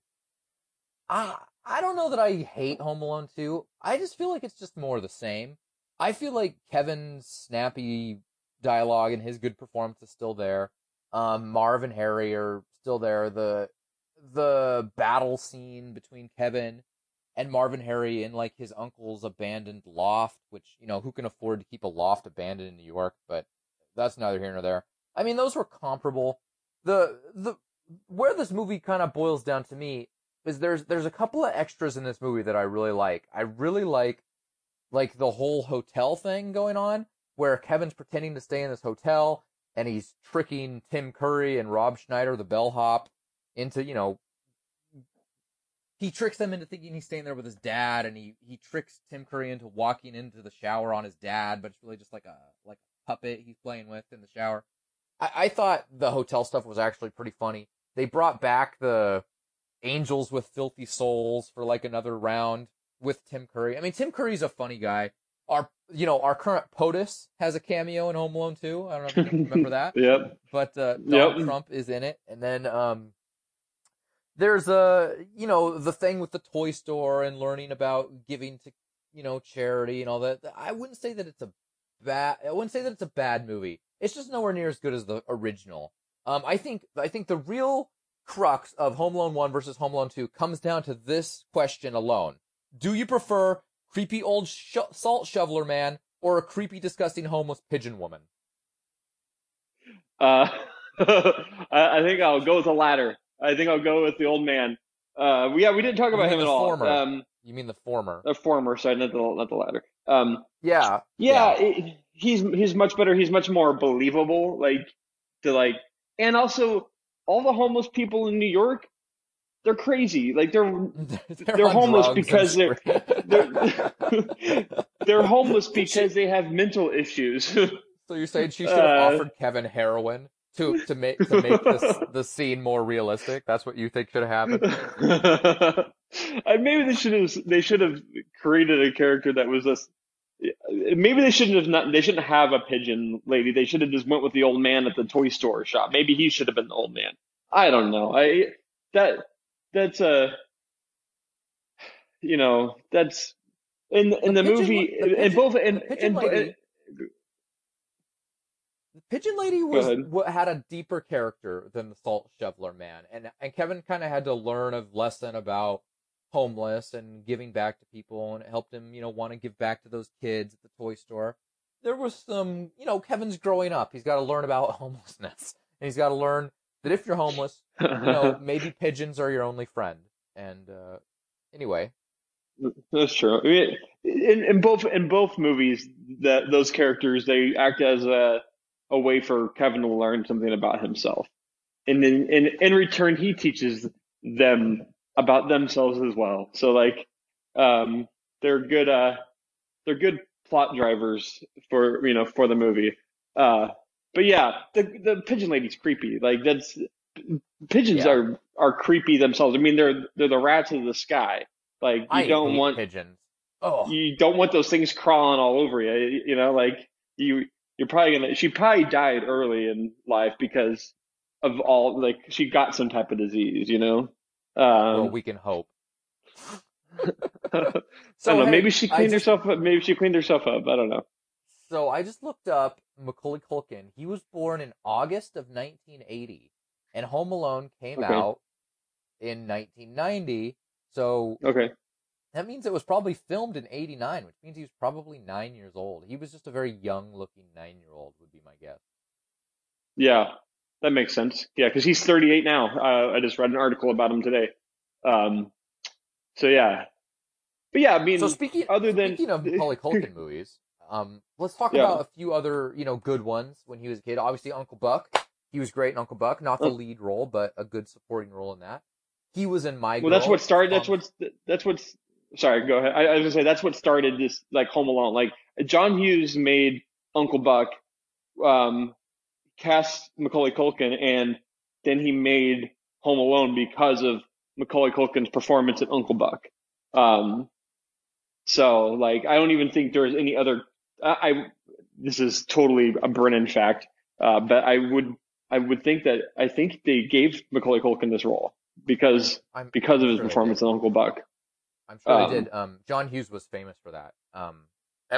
S2: I I don't know that I hate Home Alone 2. I just feel like it's just more the same. I feel like Kevin's snappy dialogue and his good performance is still there. Um, Marv and Harry are still there. The the battle scene between Kevin and Marv and Harry in like his uncle's abandoned loft, which you know who can afford to keep a loft abandoned in New York, but that's neither here nor there. I mean, those were comparable. The the where this movie kind of boils down to me is there's there's a couple of extras in this movie that I really like. I really like like the whole hotel thing going on where Kevin's pretending to stay in this hotel and he's tricking Tim Curry and Rob Schneider, the bellhop, into you know he tricks them into thinking he's staying there with his dad, and he he tricks Tim Curry into walking into the shower on his dad, but it's really just like a like a puppet he's playing with in the shower. I, I thought the hotel stuff was actually pretty funny. They brought back the Angels with Filthy Souls for like another round with Tim Curry. I mean, Tim Curry's a funny guy. Our you know our current POTUS has a cameo in Home Alone 2. I don't know if you remember that.
S1: yep.
S2: But uh, Donald yep. Trump is in it, and then um there's a you know the thing with the toy store and learning about giving to you know charity and all that. I wouldn't say that it's a bad. I wouldn't say that it's a bad movie. It's just nowhere near as good as the original. Um, I think I think the real crux of Home Alone One versus Home Alone Two comes down to this question alone: Do you prefer creepy old sh- salt shoveler man or a creepy, disgusting homeless pigeon woman?
S1: Uh, I think I'll go with the latter. I think I'll go with the old man. Uh, yeah, we didn't talk about him at all. Um,
S2: you mean the former?
S1: The former, sorry, not the not the latter. Um,
S2: yeah,
S1: yeah, yeah. It, he's he's much better. He's much more believable. Like to like, and also all the homeless people in New York, they're crazy. Like they're they're, they're homeless because they're they're, they're homeless because they have mental issues.
S2: so you're saying she should have uh, offered Kevin heroin? To to make to make this the scene more realistic. That's what you think should have happened.
S1: maybe they should have they should have created a character that was this. Maybe they shouldn't have not. They shouldn't have a pigeon lady. They should have just went with the old man at the toy store shop. Maybe he should have been the old man. I don't know. I that that's a you know that's in in the, the movie in both in, in, eh, in
S2: Pigeon Lady was had a deeper character than the Salt Shoveler Man, and and Kevin kind of had to learn a lesson about homeless and giving back to people, and it helped him, you know, want to give back to those kids at the toy store. There was some, you know, Kevin's growing up. He's got to learn about homelessness, and he's got to learn that if you're homeless, you know, maybe pigeons are your only friend. And uh, anyway,
S1: that's true. I mean, in, in both in both movies, that those characters they act as a a way for Kevin to learn something about himself. And then in, in return, he teaches them about themselves as well. So like, um, they're good, uh, they're good plot drivers for, you know, for the movie. Uh, but yeah, the, the pigeon lady's creepy. Like that's, pigeons yeah. are, are creepy themselves. I mean, they're, they're the rats of the sky. Like you
S2: I
S1: don't want
S2: pigeons.
S1: Oh. You don't want those things crawling all over you. You know, like you you're probably gonna. She probably died early in life because of all like she got some type of disease. You know. Um,
S2: well, we can hope.
S1: so I don't know. Hey, maybe she cleaned just, herself up. Maybe she cleaned herself up. I don't know.
S2: So I just looked up Macaulay Culkin. He was born in August of 1980, and Home Alone came okay. out in 1990. So
S1: okay,
S2: that means it was probably filmed in 89, which means he was probably nine years old. He was just a very young looking nine year old, would be my guess.
S1: Yeah, that makes sense. Yeah, because he's 38 now. Uh, I just read an article about him today. Um, so yeah. But yeah, I mean,
S2: so speaking,
S1: other than
S2: speaking of Macaulay Culkin movies, um, let's talk yeah. about a few other, you know, good ones when he was a kid. Obviously, Uncle Buck. He was great in Uncle Buck, not the oh. lead role, but a good supporting role in that. He was in My.
S1: Well, that's what started. That's what's. That's what's sorry, go ahead. I, I was gonna say that's what started this like Home Alone. Like John Hughes made Uncle Buck, um, cast Macaulay Culkin, and then he made Home Alone because of Macaulay Culkin's performance in Uncle Buck. Um, so like I don't even think there's any other. I, I this is totally a Brennan fact, uh, but I would I would think that I think they gave Macaulay Culkin this role because I'm, because of his sure performance in Uncle Buck.
S2: I'm sure um, they did. Um, John Hughes was famous for that. Um,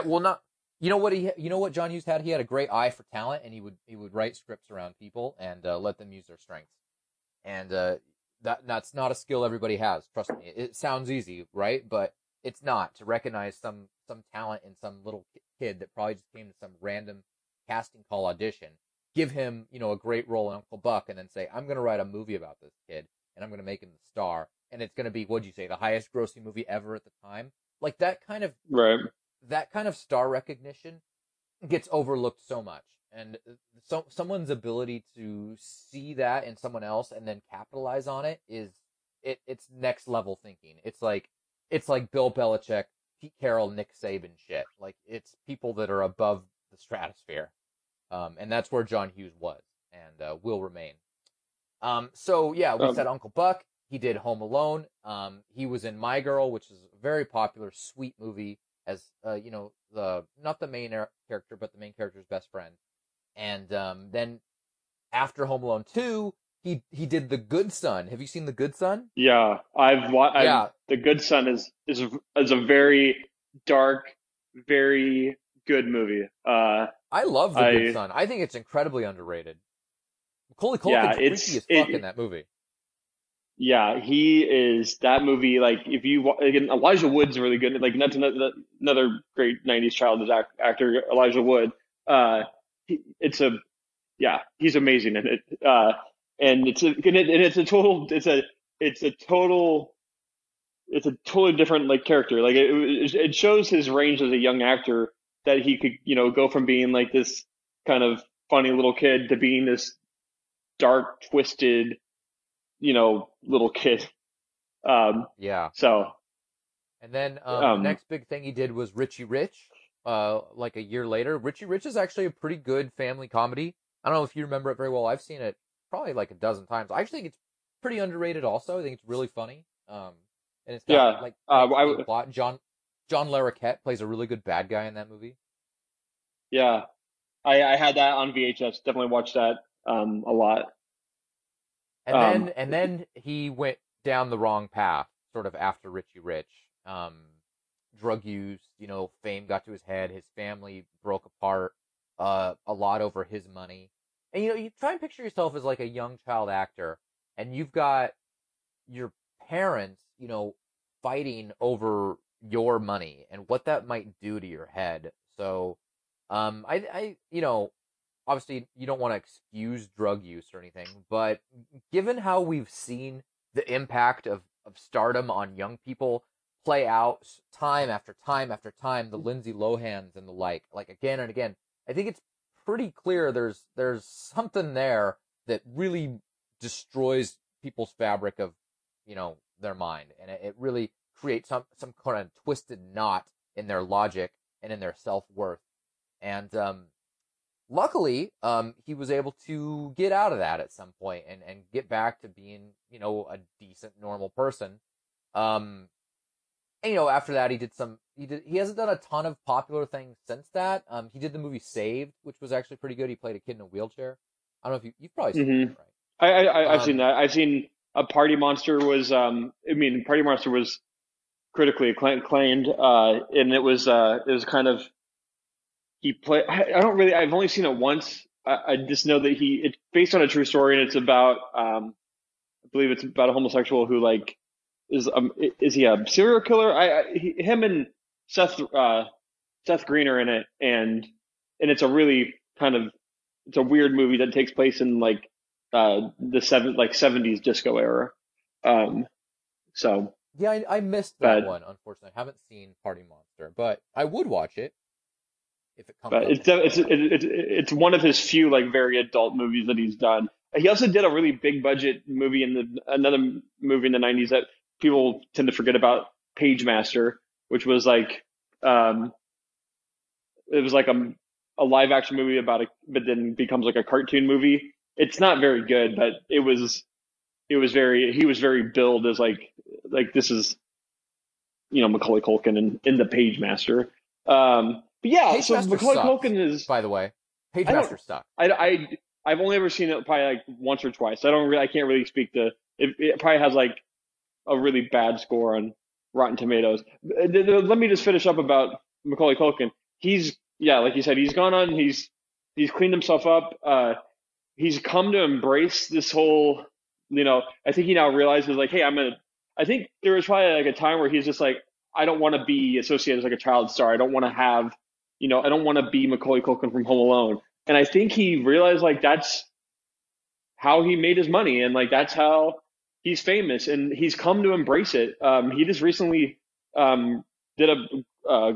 S2: well, not You know what he? You know what John Hughes had? He had a great eye for talent, and he would he would write scripts around people and uh, let them use their strengths. And uh, that that's not a skill everybody has. Trust me. It sounds easy, right? But it's not to recognize some some talent in some little kid that probably just came to some random casting call audition. Give him, you know, a great role in Uncle Buck, and then say, "I'm going to write a movie about this kid, and I'm going to make him the star." And it's going to be, what'd you say, the highest grossing movie ever at the time? Like that kind of
S1: right
S2: that kind of star recognition gets overlooked so much. And so someone's ability to see that in someone else and then capitalize on it is it it's next level thinking. It's like it's like Bill Belichick, Pete Carroll, Nick Saban shit. Like it's people that are above the stratosphere. Um, and that's where John Hughes was and uh, will remain. Um, so yeah, we um, said Uncle Buck. He did Home Alone. Um, he was in My Girl, which is a very popular, sweet movie as uh, you know the not the main character but the main character's best friend. And um, then after home alone 2 he he did the good son. Have you seen the good son?
S1: Yeah i've watched yeah. The good son is is is a very dark very good movie. Uh
S2: i love the I, good son. I think it's incredibly underrated. Macaulay Culkin's yeah, freaky as fuck it, in that movie
S1: yeah, he is that movie. Like if you again, Elijah Wood's really good. Like another, another great '90s childhood actor, Elijah Wood. Uh, it's a yeah, he's amazing in it. Uh, and it's a and, it, and it's a total it's a it's a total it's a totally different like character. Like it it shows his range as a young actor that he could you know go from being like this kind of funny little kid to being this dark, twisted you know, little kid. Um,
S2: yeah.
S1: So.
S2: And then um, um, the next big thing he did was Richie Rich. Uh, like a year later, Richie Rich is actually a pretty good family comedy. I don't know if you remember it very well. I've seen it probably like a dozen times. I actually think it's pretty underrated. Also, I think it's really funny. Um, and it's got
S1: yeah,
S2: like
S1: uh, I,
S2: plot. John John Larroquette plays a really good bad guy in that movie.
S1: Yeah, I, I had that on VHS. Definitely watched that um, a lot.
S2: And um, then and then he went down the wrong path, sort of after Richie Rich. Um, drug use, you know, fame got to his head. His family broke apart uh, a lot over his money. And you know, you try and picture yourself as like a young child actor, and you've got your parents, you know, fighting over your money and what that might do to your head. So, um, I, I, you know, obviously you don't want to excuse drug use or anything, but given how we've seen the impact of, of stardom on young people play out time after time after time, the Lindsay Lohans and the like, like again and again, I think it's pretty clear there's there's something there that really destroys people's fabric of, you know, their mind, and it, it really creates some some kind of twisted knot in their logic and in their self worth. And um, luckily, um, he was able to get out of that at some point and, and get back to being, you know, a decent, normal person. Um, and, you know, after that, he did some, he did, he hasn't done a ton of popular things since that. Um, he did the movie Saved, which was actually pretty good. He played a kid in a wheelchair. I don't know if you, you've probably seen mm-hmm. right?
S1: I, I, I've um, seen that. I've seen a Party Monster was, um, I mean, Party Monster was critically acclaimed, uh, and it was, uh, it was kind of, he play. I, I, don't really. I've only seen it once. I, I, just know that he. It's based on a true story, and it's about. Um, I believe it's about a homosexual who like is um is he a serial killer? I, I he, him and Seth uh Seth Green are in it, and and it's a really kind of it's a weird movie that takes place in like uh the seven like seventies disco era. Um, so
S2: yeah, I, I missed that but, one. Unfortunately, I haven't seen Party Monster, but I would watch it if it comes.
S1: But it's it's, it's it's one of his few like very adult movies that he's done. He also did a really big budget movie in the another movie in the '90s that people tend to forget about, Pagemaster, which was like um, it was like a a live action movie about a but then becomes like a cartoon movie. It's not very good, but it was it was very he was very billed as like like this is you know Macaulay Culkin in, in the Pagemaster. Um, but yeah, Page so Master Macaulay sucks, Culkin is.
S2: By the way, Pagemaster stuck.
S1: I, I I've only ever seen it probably like once or twice. I don't really, I can't really speak to. It, it probably has like a really bad score on Rotten Tomatoes. Let me just finish up about Macaulay Culkin. He's yeah, like you said, he's gone on. He's he's cleaned himself up. Uh, he's come to embrace this whole. You know, I think he now realizes like, hey, I'm gonna. I think there was probably like a time where he's just like, I don't want to be associated as like a child star. I don't want to have, you know, I don't want to be Macaulay Culkin from Home Alone. And I think he realized like that's how he made his money, and like that's how he's famous, and he's come to embrace it. Um, he just recently um, did a uh,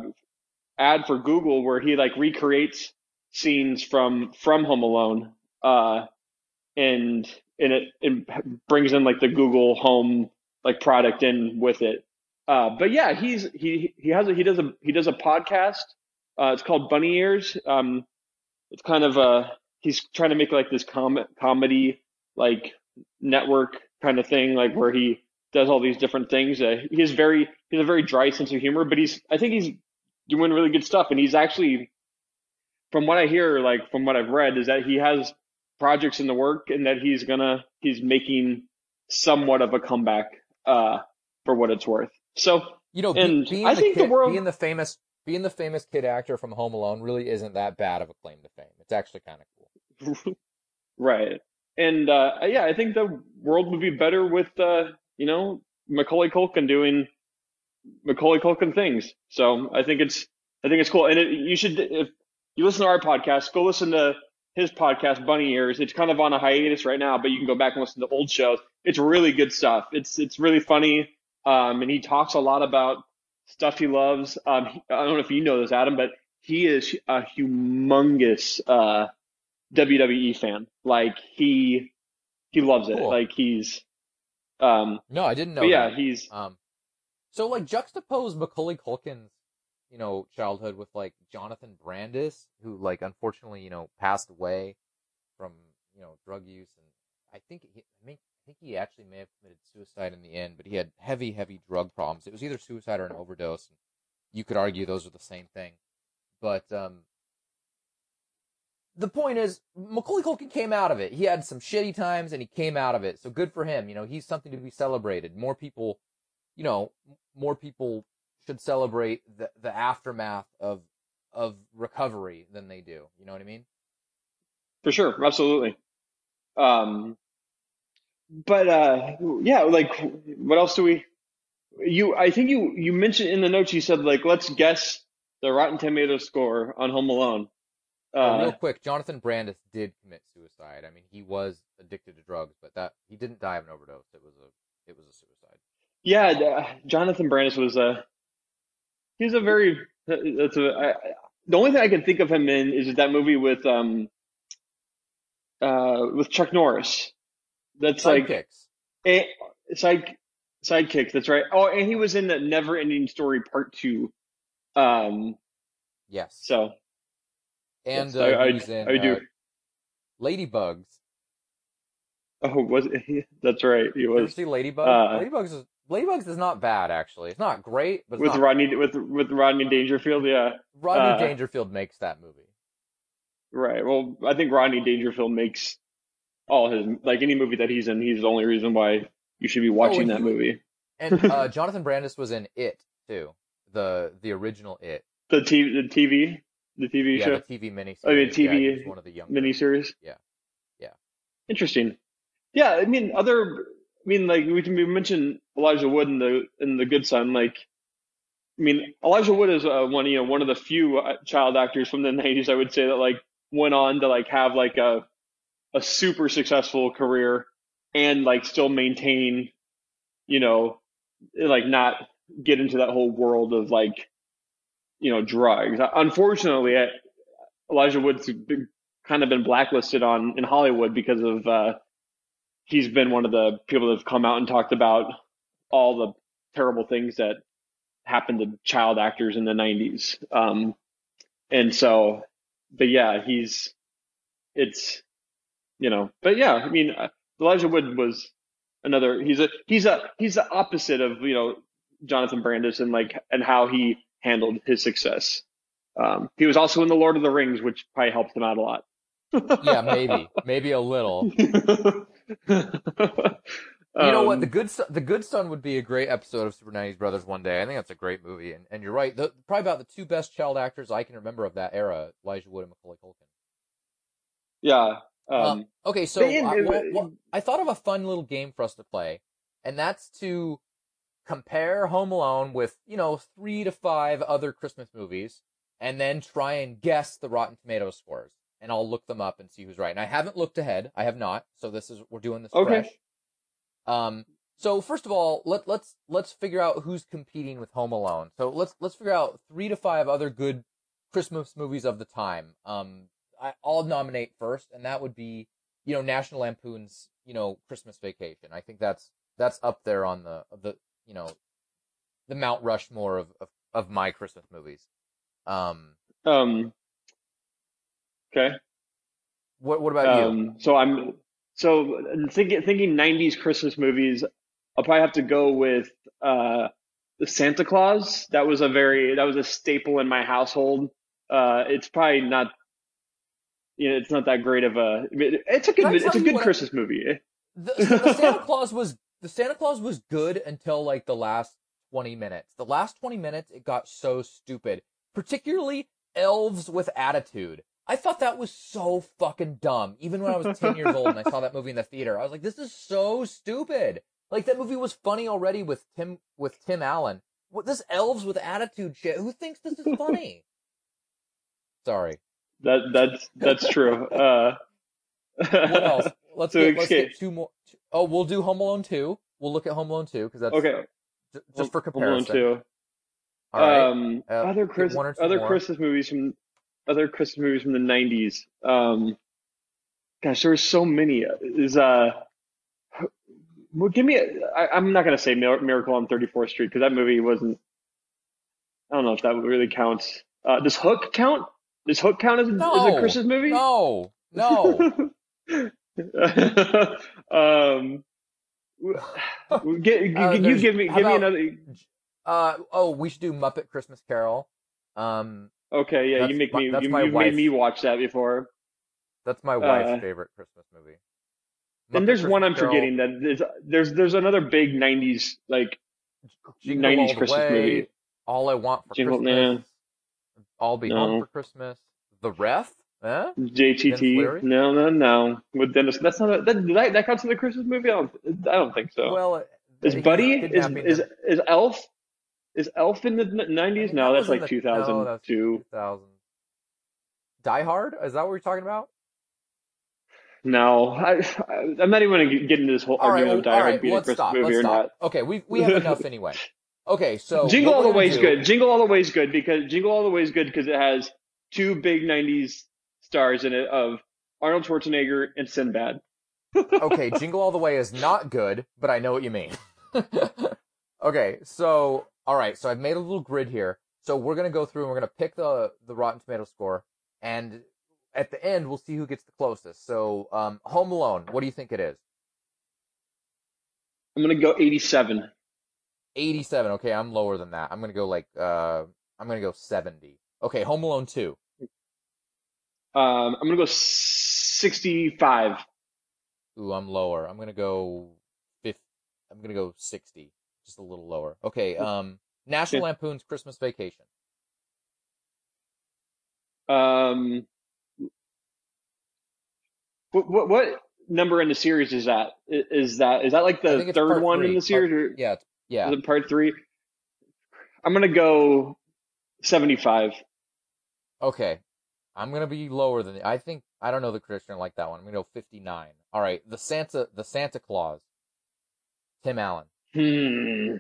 S1: ad for Google where he like recreates scenes from from Home Alone, uh, and and it, it brings in like the Google Home like product in with it. Uh, but yeah, he's he he has a, he does a he does a podcast. Uh, it's called Bunny Ears. Um, it's kind of a he's trying to make like this com- comedy like network kind of thing, like where he does all these different things. Uh, he has very he has a very dry sense of humor, but he's I think he's doing really good stuff, and he's actually from what I hear, like from what I've read, is that he has projects in the work and that he's gonna he's making somewhat of a comeback uh, for what it's worth. So
S2: you know,
S1: and
S2: being
S1: I
S2: the
S1: think
S2: kid,
S1: the world
S2: being the famous being the famous kid actor from Home Alone really isn't that bad of a claim to fame. It's actually kind of cool.
S1: right. And uh, yeah, I think the world would be better with uh, you know Macaulay Culkin doing Macaulay Culkin things. So I think it's I think it's cool. And it, you should if you listen to our podcast, go listen to his podcast, Bunny Ears. It's kind of on a hiatus right now, but you can go back and listen to old shows. It's really good stuff. It's it's really funny. Um, and he talks a lot about stuff he loves. Um, he, I don't know if you know this, Adam, but he is a humongous uh, WWE fan. Like he he loves it.
S2: Cool.
S1: Like he's um,
S2: No, I didn't know.
S1: yeah,
S2: that.
S1: he's
S2: Um, so like juxtapose Macaulay Culkin's, you know, childhood with like Jonathan Brandis, who like unfortunately, you know, passed away from you know drug use, and I think he, I mean, think he actually may have committed suicide in the end, but he had heavy, heavy drug problems. It was either suicide or an overdose. And you could argue those are the same thing, but um, the point is, Macaulay Culkin came out of it. He had some shitty times, and he came out of it. So good for him. You know, he's something to be celebrated. More people, you know, more people should celebrate the the aftermath of of recovery than they do. You know what I mean?
S1: For sure, absolutely. Um, but uh, yeah, like what else do we? You, I think you you mentioned in the notes you said like let's guess the Rotten Tomatoes score on Home Alone.
S2: Oh,
S1: Uh,
S2: real quick, Jonathan Brandis did commit suicide. I mean, he was addicted to drugs, but that he didn't die of an overdose. It was a it was a suicide.
S1: yeah, uh, Jonathan Brandis was a he's a very that's a I, I- the only thing I can think of him in is that movie with um uh with Chuck Norris. That's like
S2: Sidekicks.
S1: a, side sidekicks. That's right. Oh, and he was in the Never Ending Story Part Two. Um,
S2: Yes.
S1: so
S2: and
S1: yes,
S2: uh,
S1: I, I,
S2: in
S1: I do.
S2: uh, Ladybugs.
S1: Oh, was it? That's right. He was
S2: see Ladybugs?
S1: uh,
S2: Ladybugs is Ladybugs is not bad actually. It's not great, but
S1: with Rodney with with Rodney Dangerfield. Yeah,
S2: Rodney
S1: uh,
S2: Dangerfield makes that movie.
S1: right. Well, I think Rodney Dangerfield makes all his like any movie that he's in. He's the only reason why you should be watching
S2: and
S1: that movie.
S2: And uh, Jonathan Brandis was in It too, the the original It.
S1: The TV, the TV, the TV
S2: yeah,
S1: show,
S2: the TV miniseries.
S1: I mean, TV
S2: was one of the young
S1: miniseries.
S2: Yeah. Yeah.
S1: Interesting. Yeah, I mean, other. I mean, like we can we mentioned Elijah Wood in the in the Good Son. Like, I mean, Elijah Wood is uh, one you know one of the few uh, child actors from the '90s I would say that like went on to like have like a a super successful career and like still maintain, you know, like not get into that whole world of like, you know, drugs. Unfortunately, I, Elijah Wood's been, kind of been blacklisted on in Hollywood because of uh, he's been one of the people that have come out and talked about all the terrible things that happened to child actors in the 90s. Um, and so, but yeah, he's, it's, you know, but yeah, I mean, uh, Elijah Wood was another, he's a, he's a, he's the opposite of, you know, Jonathan Brandis and like, and how he handled his success. Um, he was also in the Lord of the Rings, which probably helped him out a lot.
S2: Yeah, maybe, maybe a little. You know what?
S1: Um,
S2: The good Son, the good son would be a great episode of Super 90s Brothers one day. I think that's a great movie, and, and you're right. The, probably about the two best child actors I can remember of that era: Elijah Wood and Macaulay Culkin.
S1: Yeah. Um,
S2: Um, okay, so I, well, well, I thought of a fun little game for us to play, and that's to compare Home Alone with you know three to five other Christmas movies, and then try and guess the Rotten Tomatoes scores. And I'll look them up and see who's right. And I haven't looked ahead. I have not. So this is we're doing this
S1: Okay.
S2: fresh. Um. So first of all, let let's let's figure out who's competing with Home Alone. So let's let's figure out three to five other good Christmas movies of the time. Um, I, I'll nominate first, and that would be you know National Lampoon's you know Christmas Vacation. I think that's that's up there on the the you know the Mount Rushmore of of, of my Christmas movies. Um,
S1: um, okay.
S2: what what about you?
S1: Um, so I'm so thinking thinking '90s Christmas movies. I'll probably have to go with uh, the Santa Claus. That was a very that was a staple in my household. Uh, it's probably not. You know, it's not that great of a. It's a good. It's a good
S2: what I-
S1: Christmas movie.
S2: The, so the Santa Claus was the Santa Claus was good until like the last twenty minutes. The last twenty minutes, it got so stupid. Particularly elves with attitude. I thought that was so fucking dumb. Even when I was ten years old and I saw that movie in the theater, I was like, "This is so stupid." Like that movie was funny already with Tim with Tim Allen. What this elves with attitude shit? Who thinks this is funny? Sorry.
S1: That that's that's true. Uh,
S2: What else? Let's
S1: So,
S2: get let's get two more. Oh, we'll do Home Alone two. We'll look at Home Alone two because that's
S1: okay,
S2: J- just for comparison,
S1: Home Alone
S2: comparison.
S1: two.
S2: All right.
S1: Um,
S2: Uh,
S1: other Chris,
S2: one or two
S1: other
S2: more.
S1: Christmas movies from other Christmas movies from the '90s. Um, gosh, there were so many. Is uh, well, give me. A, I, I'm not gonna say Miracle on 34th Street because that movie wasn't. I don't know if that really counts. Uh, does Hook count? Does Hook count as a, as
S2: No.
S1: a Christmas movie?
S2: no, no.
S1: um, get,
S2: Uh,
S1: you give me give me another.
S2: Uh oh, we should do Muppet Christmas Carol. Um,
S1: Okay, yeah, you make me. You, you've made me watch that before.
S2: that's my wife's
S1: Uh,
S2: favorite Christmas movie.
S1: and
S2: Muppet
S1: there's one I'm
S2: Carol,
S1: forgetting that there's there's there's another big '90s like
S2: Jingle
S1: 90s Christmas
S2: Way,
S1: movie.
S2: All I Want for
S1: Jingle-
S2: Christmas. I'll be home for Christmas. The Ref. Huh?
S1: JTT. No, no, no. With Dennis, that's not a, that, that that counts as a Christmas movie. I don't. I don't think so.
S2: Well, uh,
S1: is Buddy is
S2: kidnapping
S1: is is Elf? Is Elf in the '90s?
S2: think
S1: No, that's like
S2: no, that's
S1: 2002.
S2: 2000. Die Hard? Is that what you're talking about?
S1: No, I, I, I'm not even going to get into this whole
S2: All right,
S1: argument
S2: well,
S1: of Die Hard
S2: right,
S1: being a Christmas
S2: stop.
S1: movie or
S2: stop.
S1: not.
S2: Okay, we we have enough anyway. Okay, so
S1: Jingle All the Way is good. Jingle All the Way is good because Jingle All the Way is good because it has two big '90s stars in it of Arnold Schwarzenegger and Sinbad.
S2: okay, Jingle All the Way is not good, but I know what you mean. okay, so all right, so I've made a little grid here. So we're gonna go through and we're gonna pick the the Rotten Tomato score, and at the end we'll see who gets the closest. So, um, Home Alone, what do you think it is?
S1: I'm gonna go 87.
S2: 87. Okay, I'm lower than that. I'm gonna go like uh, I'm gonna go 70. Okay, Home Alone 2.
S1: Um, I'm gonna go 65.
S2: Ooh, I'm lower. I'm gonna go 50. I'm gonna go 60, just a little lower. Okay, um, National
S1: Okay.
S2: Lampoon's Christmas Vacation.
S1: Um, what, what what number in the series is that? Is that is that like the third one
S2: three.
S1: in the
S2: Part-
S1: series, or
S2: Yeah, it's- yeah.
S1: is it part three? I'm gonna go 75.
S2: Okay. I'm gonna be lower than I think. I don't know the Christian like that one. I'm gonna go 59. All right. The Santa, the Santa Claus. Tim Allen.
S1: Hmm.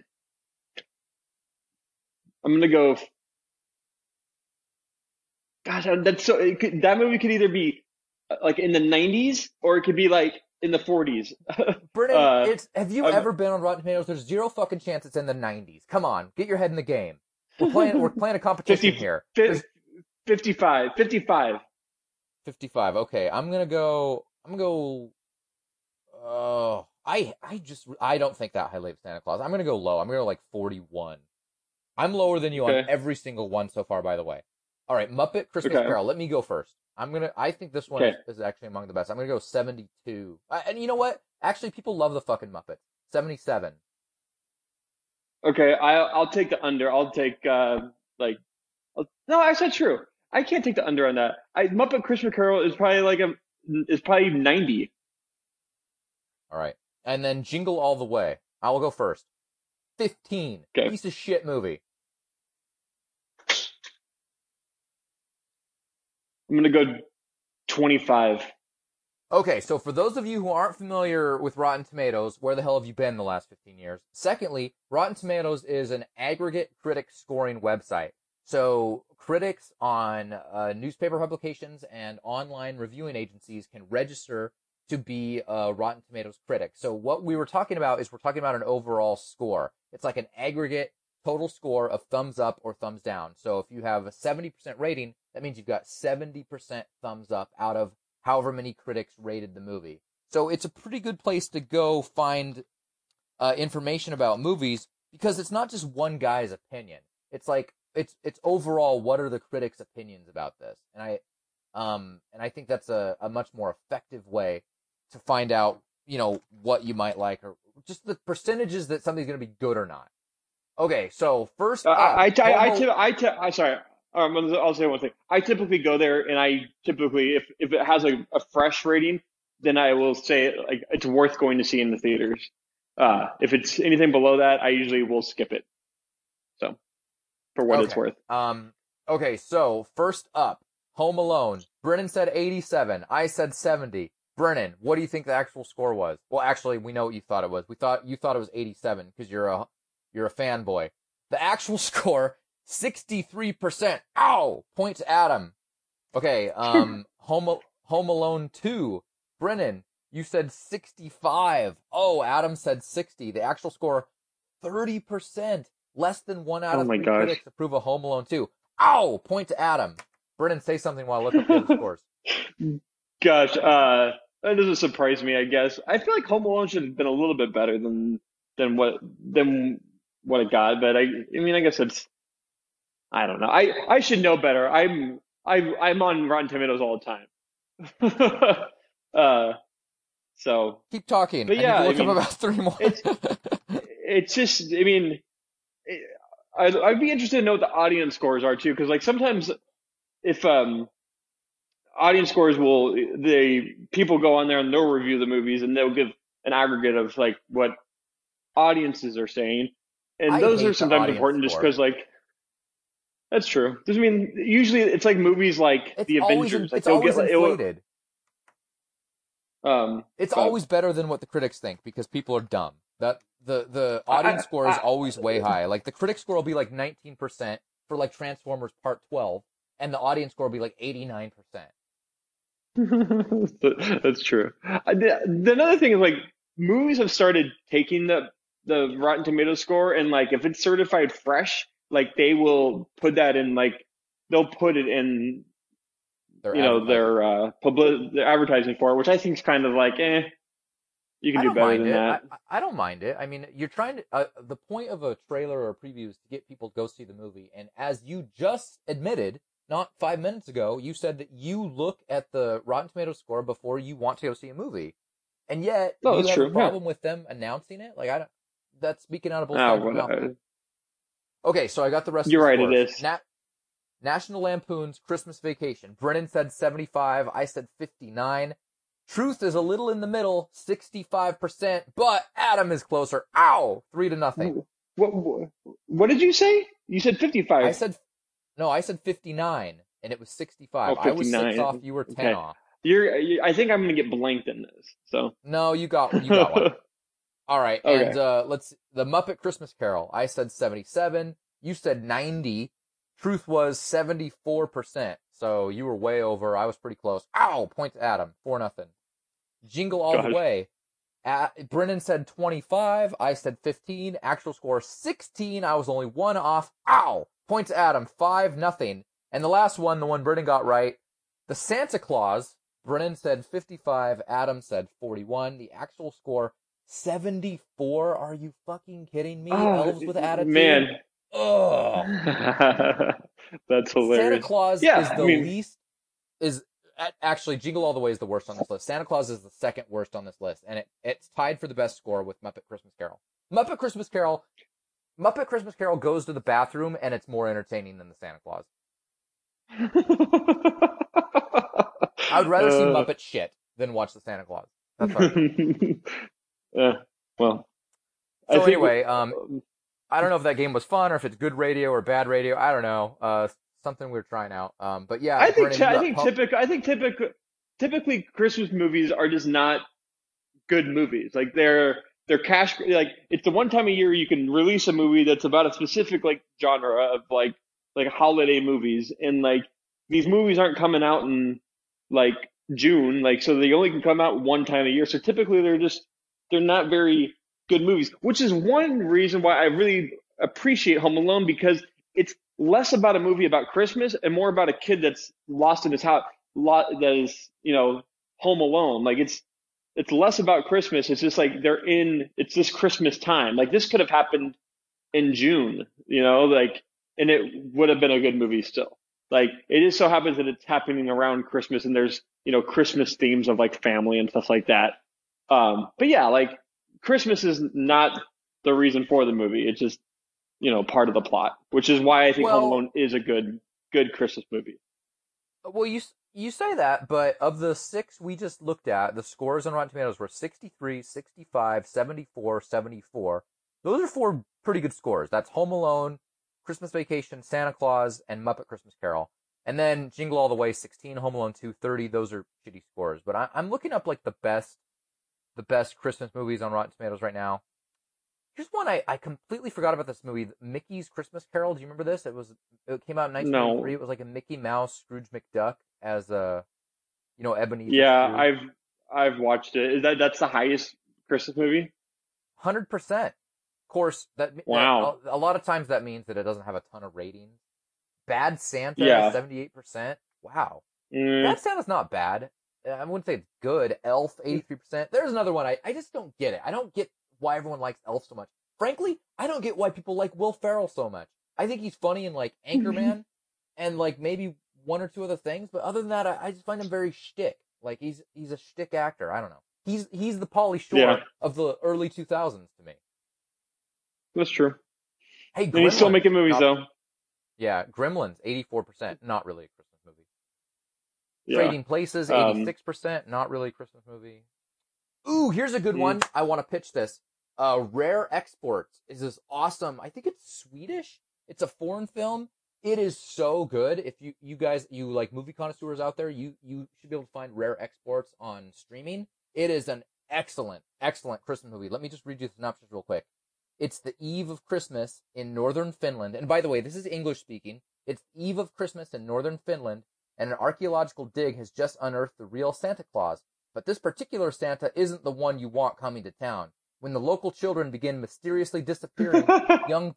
S1: I'm gonna go. Gosh, that's so. It could, that movie could either be uh, like in the 90s or it could be like in the 40s.
S2: Brennan,
S1: Uh,
S2: it's have you
S1: I'm-
S2: ever been on Rotten Tomatoes? There's zero fucking chance it's in the 90s. Come on, get your head in the game. We're playing. we're playing a competition
S1: 50
S2: here.
S1: Fif-
S2: There's
S1: 55. 55.
S2: 55. Okay, I'm gonna go. I'm gonna go. Oh, I I just I don't think that highly of Santa Claus. I'm gonna go low. I'm gonna go like 41. I'm lower than you on every single one so far. By the way. All right, Muppet Christmas
S1: Okay.
S2: Carol. Let me go first. I'm gonna. I think this one
S1: Okay.
S2: is, is actually among the best. I'm gonna go 72. I, and you know what? Actually, people love the fucking Muppets. 77.
S1: Okay, I, I'll take the under. I'll take uh, like, I'll, no, that's not true. I can't take the under on that. I Muppet Christmas Carol is probably like a is probably ninety.
S2: All right. And then Jingle All the Way. I will go first. 15.
S1: Okay.
S2: Piece of shit movie.
S1: I'm gonna go twenty five.
S2: Okay, so for those of you who aren't familiar with Rotten Tomatoes, where the hell have you been the last 15 years? Secondly, Rotten Tomatoes is an aggregate critic scoring website. So critics on uh, newspaper publications and online reviewing agencies can register to be a Rotten Tomatoes critic. So what we were talking about is we're talking about an overall score. It's like an aggregate total score of thumbs up or thumbs down. So if you have a 70% rating, that means you've got 70% thumbs up out of however many critics rated the movie. So it's a pretty good place to go find uh, information about movies because it's not just one guy's opinion. It's like it's it's overall what are the critics' opinions about this, and I um and I think that's a, a much more effective way to find out you know what you might like or just the percentages that something's going to be good or not. Okay, so first,
S1: Uh,
S2: up,
S1: I, I, I, I, I, sorry. Um, I'll say one thing. I typically go there, and I typically, if if it has a, a fresh rating, then I will say like it's worth going to see in the theaters. Uh, if it's anything below that, I usually will skip it. So, for what it's worth.
S2: Um, okay, so first up, Home Alone. Brennan said 87. I said 70. Brennan, what do you think the actual score was? Well, actually, we know what you thought it was. We thought you thought it was 87 because you're a you're a fanboy. The actual score, 63%. Ow! Point to Adam. Okay, um, Home Home Alone 2. Brennan, you said 65. Oh, Adam said 60. The actual score, 30%. Less than one out
S1: Oh
S2: of
S1: my
S2: three
S1: gosh.
S2: critics approve of Home Alone 2. Ow! Point to Adam. Brennan, say something while I look up the scores.
S1: Gosh, uh, that doesn't surprise me. I guess I feel like Home Alone should have been a little bit better than than what than what it got. But I, I mean, I guess it's. I don't know. I I should know better. I'm I I'm on Rotten Tomatoes all the time. uh, so
S2: Keep talking.
S1: But yeah,
S2: you
S1: I
S2: look
S1: mean,
S2: up about three more.
S1: it's- it's just. I mean, it, I'd I'd be interested to know what the audience scores are too, because like sometimes if um audience scores will they people go on there and they'll review the movies and they'll give an aggregate of like what audiences are saying and
S2: I
S1: those are sometimes important just because like that's true. i mean usually it's like movies like
S2: it's
S1: the
S2: always,
S1: avengers like
S2: it's always
S1: get like, it will-
S2: inflated.
S1: um
S2: It's
S1: but-
S2: always better than what the critics think because people are dumb. That the the audience
S1: I-
S2: score is
S1: I-
S2: always way high. Like the critic score will be like 19% for like Transformers Part 12 and the audience score will be like 89%.
S1: That's true. The, the another thing is like movies have started taking the the Rotten Tomato score and like if it's certified fresh, like they will put that in like they'll put it in
S2: They're
S1: you know their uh public their advertising for it, which I think is kind of like eh, you can do better than
S2: it.
S1: that.
S2: I, I don't mind it. I mean, you're trying to. Uh, the point of a trailer or a preview is to get people to go see the movie. And as you just admitted, not five minutes ago, you said that you look at the Rotten Tomatoes score before you want to go see a movie, and yet
S1: No,
S2: you
S1: that's
S2: have
S1: true,
S2: a
S1: yeah.
S2: problem with them announcing it. Like I don't. That's speaking out of both
S1: Oh,
S2: sides of my mouth.
S1: whatever.
S2: Okay, so I got the rest.
S1: You're
S2: of the
S1: right, it
S2: scores.
S1: is.
S2: Na- National Lampoon's Christmas Vacation. Brennan said 75. I said 59. Truth is a little in the middle, 65%, but Adam is closer. Ow! Three to nothing.
S1: What, what what did you say? You said 55.
S2: I said, no, I said 59, and it was 65.
S1: Oh,
S2: I was six off, you were 10
S1: Okay.
S2: off.
S1: You're, you I think I'm gonna get blanked in this. So
S2: No, you got, you got one. All right,
S1: Okay.
S2: and uh, let's the Muppet Christmas Carol. I said seventy-seven. You said ninety. Truth was seventy-four percent. So you were way over. I was pretty close. Ow! Point to Adam. Four nothing. Jingle all the way. At, Brennan said twenty-five. I said fifteen. Actual score sixteen. I was only one off. Ow! Point to Adam. Five nothing. And the last one, the one Brennan got right, the Santa Claus. Brennan said fifty-five. Adam said forty-one. The actual score 74? Are you fucking kidding me?
S1: Oh,
S2: Elves with attitude.
S1: man,
S2: Ugh.
S1: that's hilarious. Santa.
S2: Claus
S1: Yeah,
S2: is
S1: I
S2: the
S1: mean-
S2: least is Actually, Jingle All the Way is the worst on this list. Santa Claus is the second worst on this list, and it, it's tied for the best score with Muppet Christmas Carol. Muppet Christmas Carol, Muppet Christmas Carol goes to the bathroom, and it's more entertaining than the Santa Claus. I would rather see
S1: Uh.
S2: Muppet shit than watch the Santa Claus. That's
S1: yeah. Well.
S2: So anyway, um, I don't know if that game was fun or if it's good radio or bad radio. I don't know. Uh, something we're trying out. Um, but yeah,
S1: I think I think typical I think typical typically Christmas movies are just not good movies. Like they're they're cash like it's the one time a year you can release a movie that's about a specific like genre of like like holiday movies and like these movies aren't coming out in like June like so they only can come out one time a year. So typically they're just they're not very good movies, which is one reason why I really appreciate Home Alone because it's less about a movie about Christmas and more about a kid that's lost in his house, lot that is, you know, home alone. Like it's, it's less about Christmas. It's just like they're in, it's this Christmas time. Like this could have happened in June, you know, like, and it would have been a good movie still. Like it just so happens that it's happening around Christmas and there's, you know, Christmas themes of like family and stuff like that. Um, but yeah, like Christmas is not the reason for the movie. It's just, you know, part of the plot, which is why I think
S2: Well-
S1: Home Alone is a good, good Christmas movie.
S2: Well, you you say that, but of the six we just looked at, the scores on Rotten Tomatoes were 63, 65, 74, 74. Those are four pretty good scores. That's Home Alone, Christmas Vacation, Santa Claus, and Muppet Christmas Carol. And then Jingle All the Way, 16, Home Alone 2, 30. Those are shitty scores. But I, I'm looking up like the best, the best Christmas movies on Rotten Tomatoes right now. Here's one I, I completely forgot about this movie, Mickey's Christmas Carol. Do you remember this? It was it came out in 1993. It was like a Mickey Mouse Scrooge McDuck as a, you know, Ebenezer.
S1: Yeah,
S2: Scrooge.
S1: I've I've watched it. Is that that's the highest Christmas movie?
S2: Hundred percent. Of course, that that-
S1: Wow.
S2: a, a lot of times that means that it doesn't have a ton of ratings. Bad Santa,
S1: Yeah.
S2: seventy-eight percent. Wow,
S1: Mm,
S2: Bad Santa's not bad. Uh, I wouldn't say it's good. Elf, eighty-three percent. There's another one. I I just don't get it. I don't get why everyone likes Elf so much. Frankly, I don't get why people like Will Ferrell so much. I think he's funny in like Anchorman, and like maybe one or two other things. But other than that, I, I just find him very shtick. Like he's he's a shtick actor. I don't know. He's he's the Pauly Shore
S1: Yeah.
S2: of the early two thousands to me.
S1: that's true.
S2: Hey,
S1: And he's still making movies
S2: not-
S1: though.
S2: Yeah, Gremlins, eighty-four percent. Not really a Christmas.
S1: Yeah.
S2: Trading Places,
S1: Um,
S2: eighty-six percent. Not really a Christmas movie. Ooh, here's a good
S1: Mm.
S2: one. I want to pitch this. Uh, Rare Exports is this awesome. I think it's Swedish. It's a foreign film. It is so good. If you you guys you like movie connoisseurs out there, you you should be able to find Rare Exports on streaming. It is an excellent excellent Christmas movie. Let me just read you the synopsis real quick. It's the eve of Christmas in northern Finland. And by the way, this is English speaking. It's eve of Christmas in northern Finland, and an archaeological dig has just unearthed the real Santa Claus. But this particular Santa isn't the one you want coming to town. When the local children begin mysteriously disappearing, young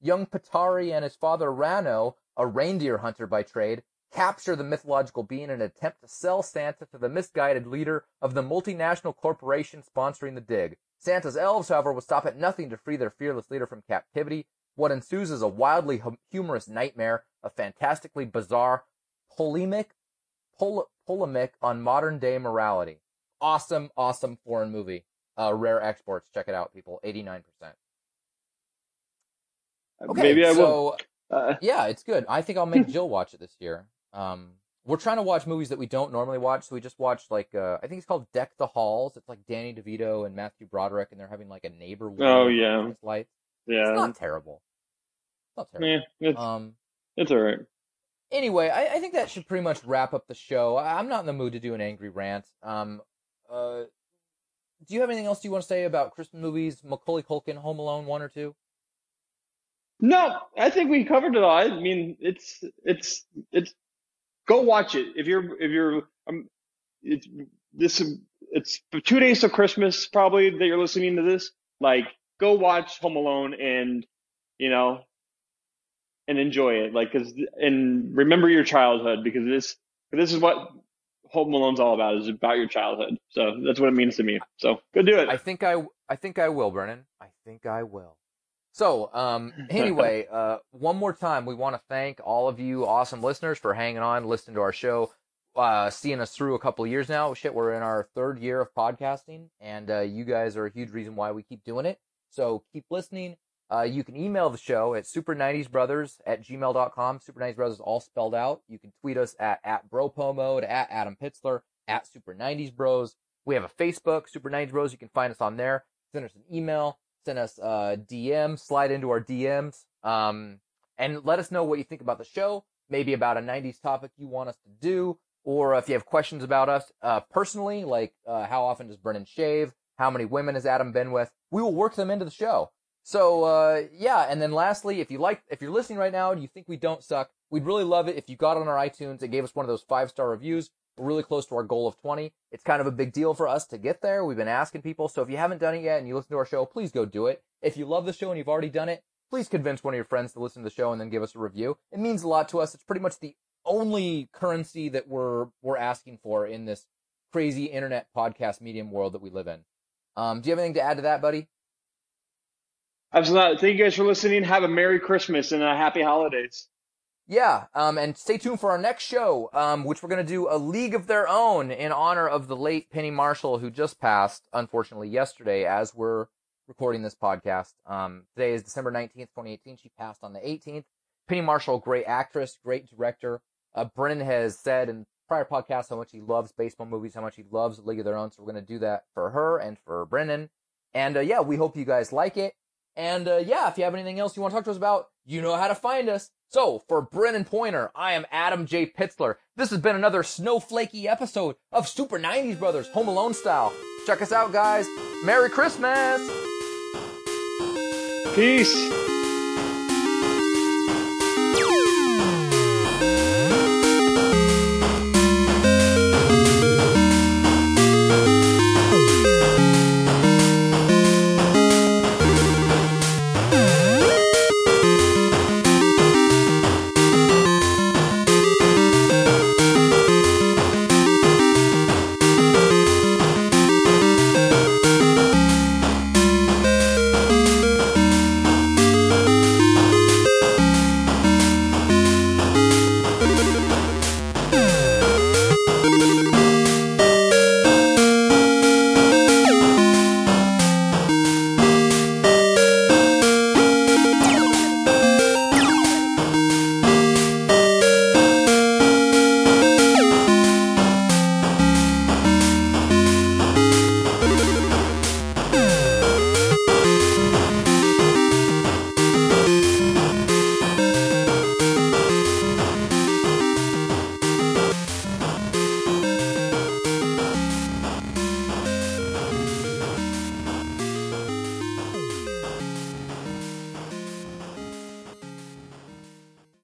S2: young Pietari and his father Rauno, a reindeer hunter by trade, capture the mythological being in an attempt to sell Santa to the misguided leader of the multinational corporation sponsoring the dig. Santa's elves, however, will stop at nothing to free their fearless leader from captivity. What ensues is a wildly hum- humorous nightmare, a fantastically bizarre polemic, pol- polemic on modern day morality. Awesome, awesome foreign movie. Uh, rare exports. Check it out, people. 89%. Okay,
S1: Maybe I will.
S2: so
S1: Uh,
S2: yeah, it's good. I think I'll make Jill watch it this year. Um, we're trying to watch movies that we don't normally watch, so we just watched like uh, I think it's called Deck the Halls. It's like Danny DeVito and Matthew Broderick, and they're having like a neighbor.
S1: Oh, yeah.
S2: Lights.
S1: yeah.
S2: It's not terrible. It's not terrible.
S1: Yeah, it's,
S2: Um.
S1: it's all right.
S2: Anyway, I, I think that should pretty much wrap up the show. I, I'm not in the mood to do an angry rant. Um. Uh. Do you have anything else you want to say about Christmas movies? Macaulay Culkin, Home Alone, one or two?
S1: No, I think we covered it all. I mean, it's it's it's go watch it if you're if you're um, it's this it's two days of Christmas probably that you're listening to this. Like, go watch Home Alone and you know and enjoy it. Like, cause and remember your childhood because this this is what Home Alone's all about. Is about your childhood. So that's what it means to me. So go do it.
S2: I think I, I think I will, Brennan. I think I will. So, um, anyway, uh, one more time, we want to thank all of you awesome listeners for hanging on, listening to our show. uh, seeing us through a couple of years now. Shit, we're in our third year of podcasting, and uh, you guys are a huge reason why we keep doing it. So keep listening. Uh, you can email the show at super90sbrothers at gmail.com. Super 90s Brothers all spelled out. You can tweet us at, at BroPomode, at Adam Pitzler, at Super 90s Bros. We have a Facebook, Super 90s Bros. You can find us on there. Send us an email, send us a uh, DM, slide into our DMs, um, and let us know what you think about the show, maybe about a 90s topic you want us to do, or if you have questions about us uh, personally, like uh, how often does Brennan shave? How many women has Adam been with? We will work them into the show. So uh, yeah, and then lastly, if you like, if you're listening right now and you think we don't suck, we'd really love it if you got on our iTunes and gave us one of those five star reviews. We're really close to our goal of 20. It's kind of a big deal for us to get there. We've been asking people. So if you haven't done it yet and you listen to our show, please go do it. If you love the show and you've already done it, please convince one of your friends to listen to the show and then give us a review. It means a lot to us. It's pretty much the only currency that we're we're asking for in this crazy internet podcast medium world that we live in. Um, do you have anything to add to that, buddy?
S1: Absolutely. Thank you guys for listening. Have a Merry Christmas and a Happy Holidays.
S2: Yeah, um, and stay tuned for our next show, um, which we're going to do a League of Their Own in honor of the late Penny Marshall, who just passed, unfortunately, yesterday as we're recording this podcast. Um, today is December 19th, 2018. She passed on the 18th. Penny Marshall, great actress, great director. Uh, Brennan has said in prior podcasts how much he loves baseball movies, how much he loves League of Their Own. So we're going to do that for her and for Brennan. And uh, yeah, we hope you guys like it. And uh, yeah, if you have anything else you want to talk to us about, you know how to find us. So for Brennan Pointer, I am Adam J. Pitzler. This has been another snowflakey episode of Super 90s Brothers Home Alone style. Check us out, guys. Merry Christmas!
S1: Peace!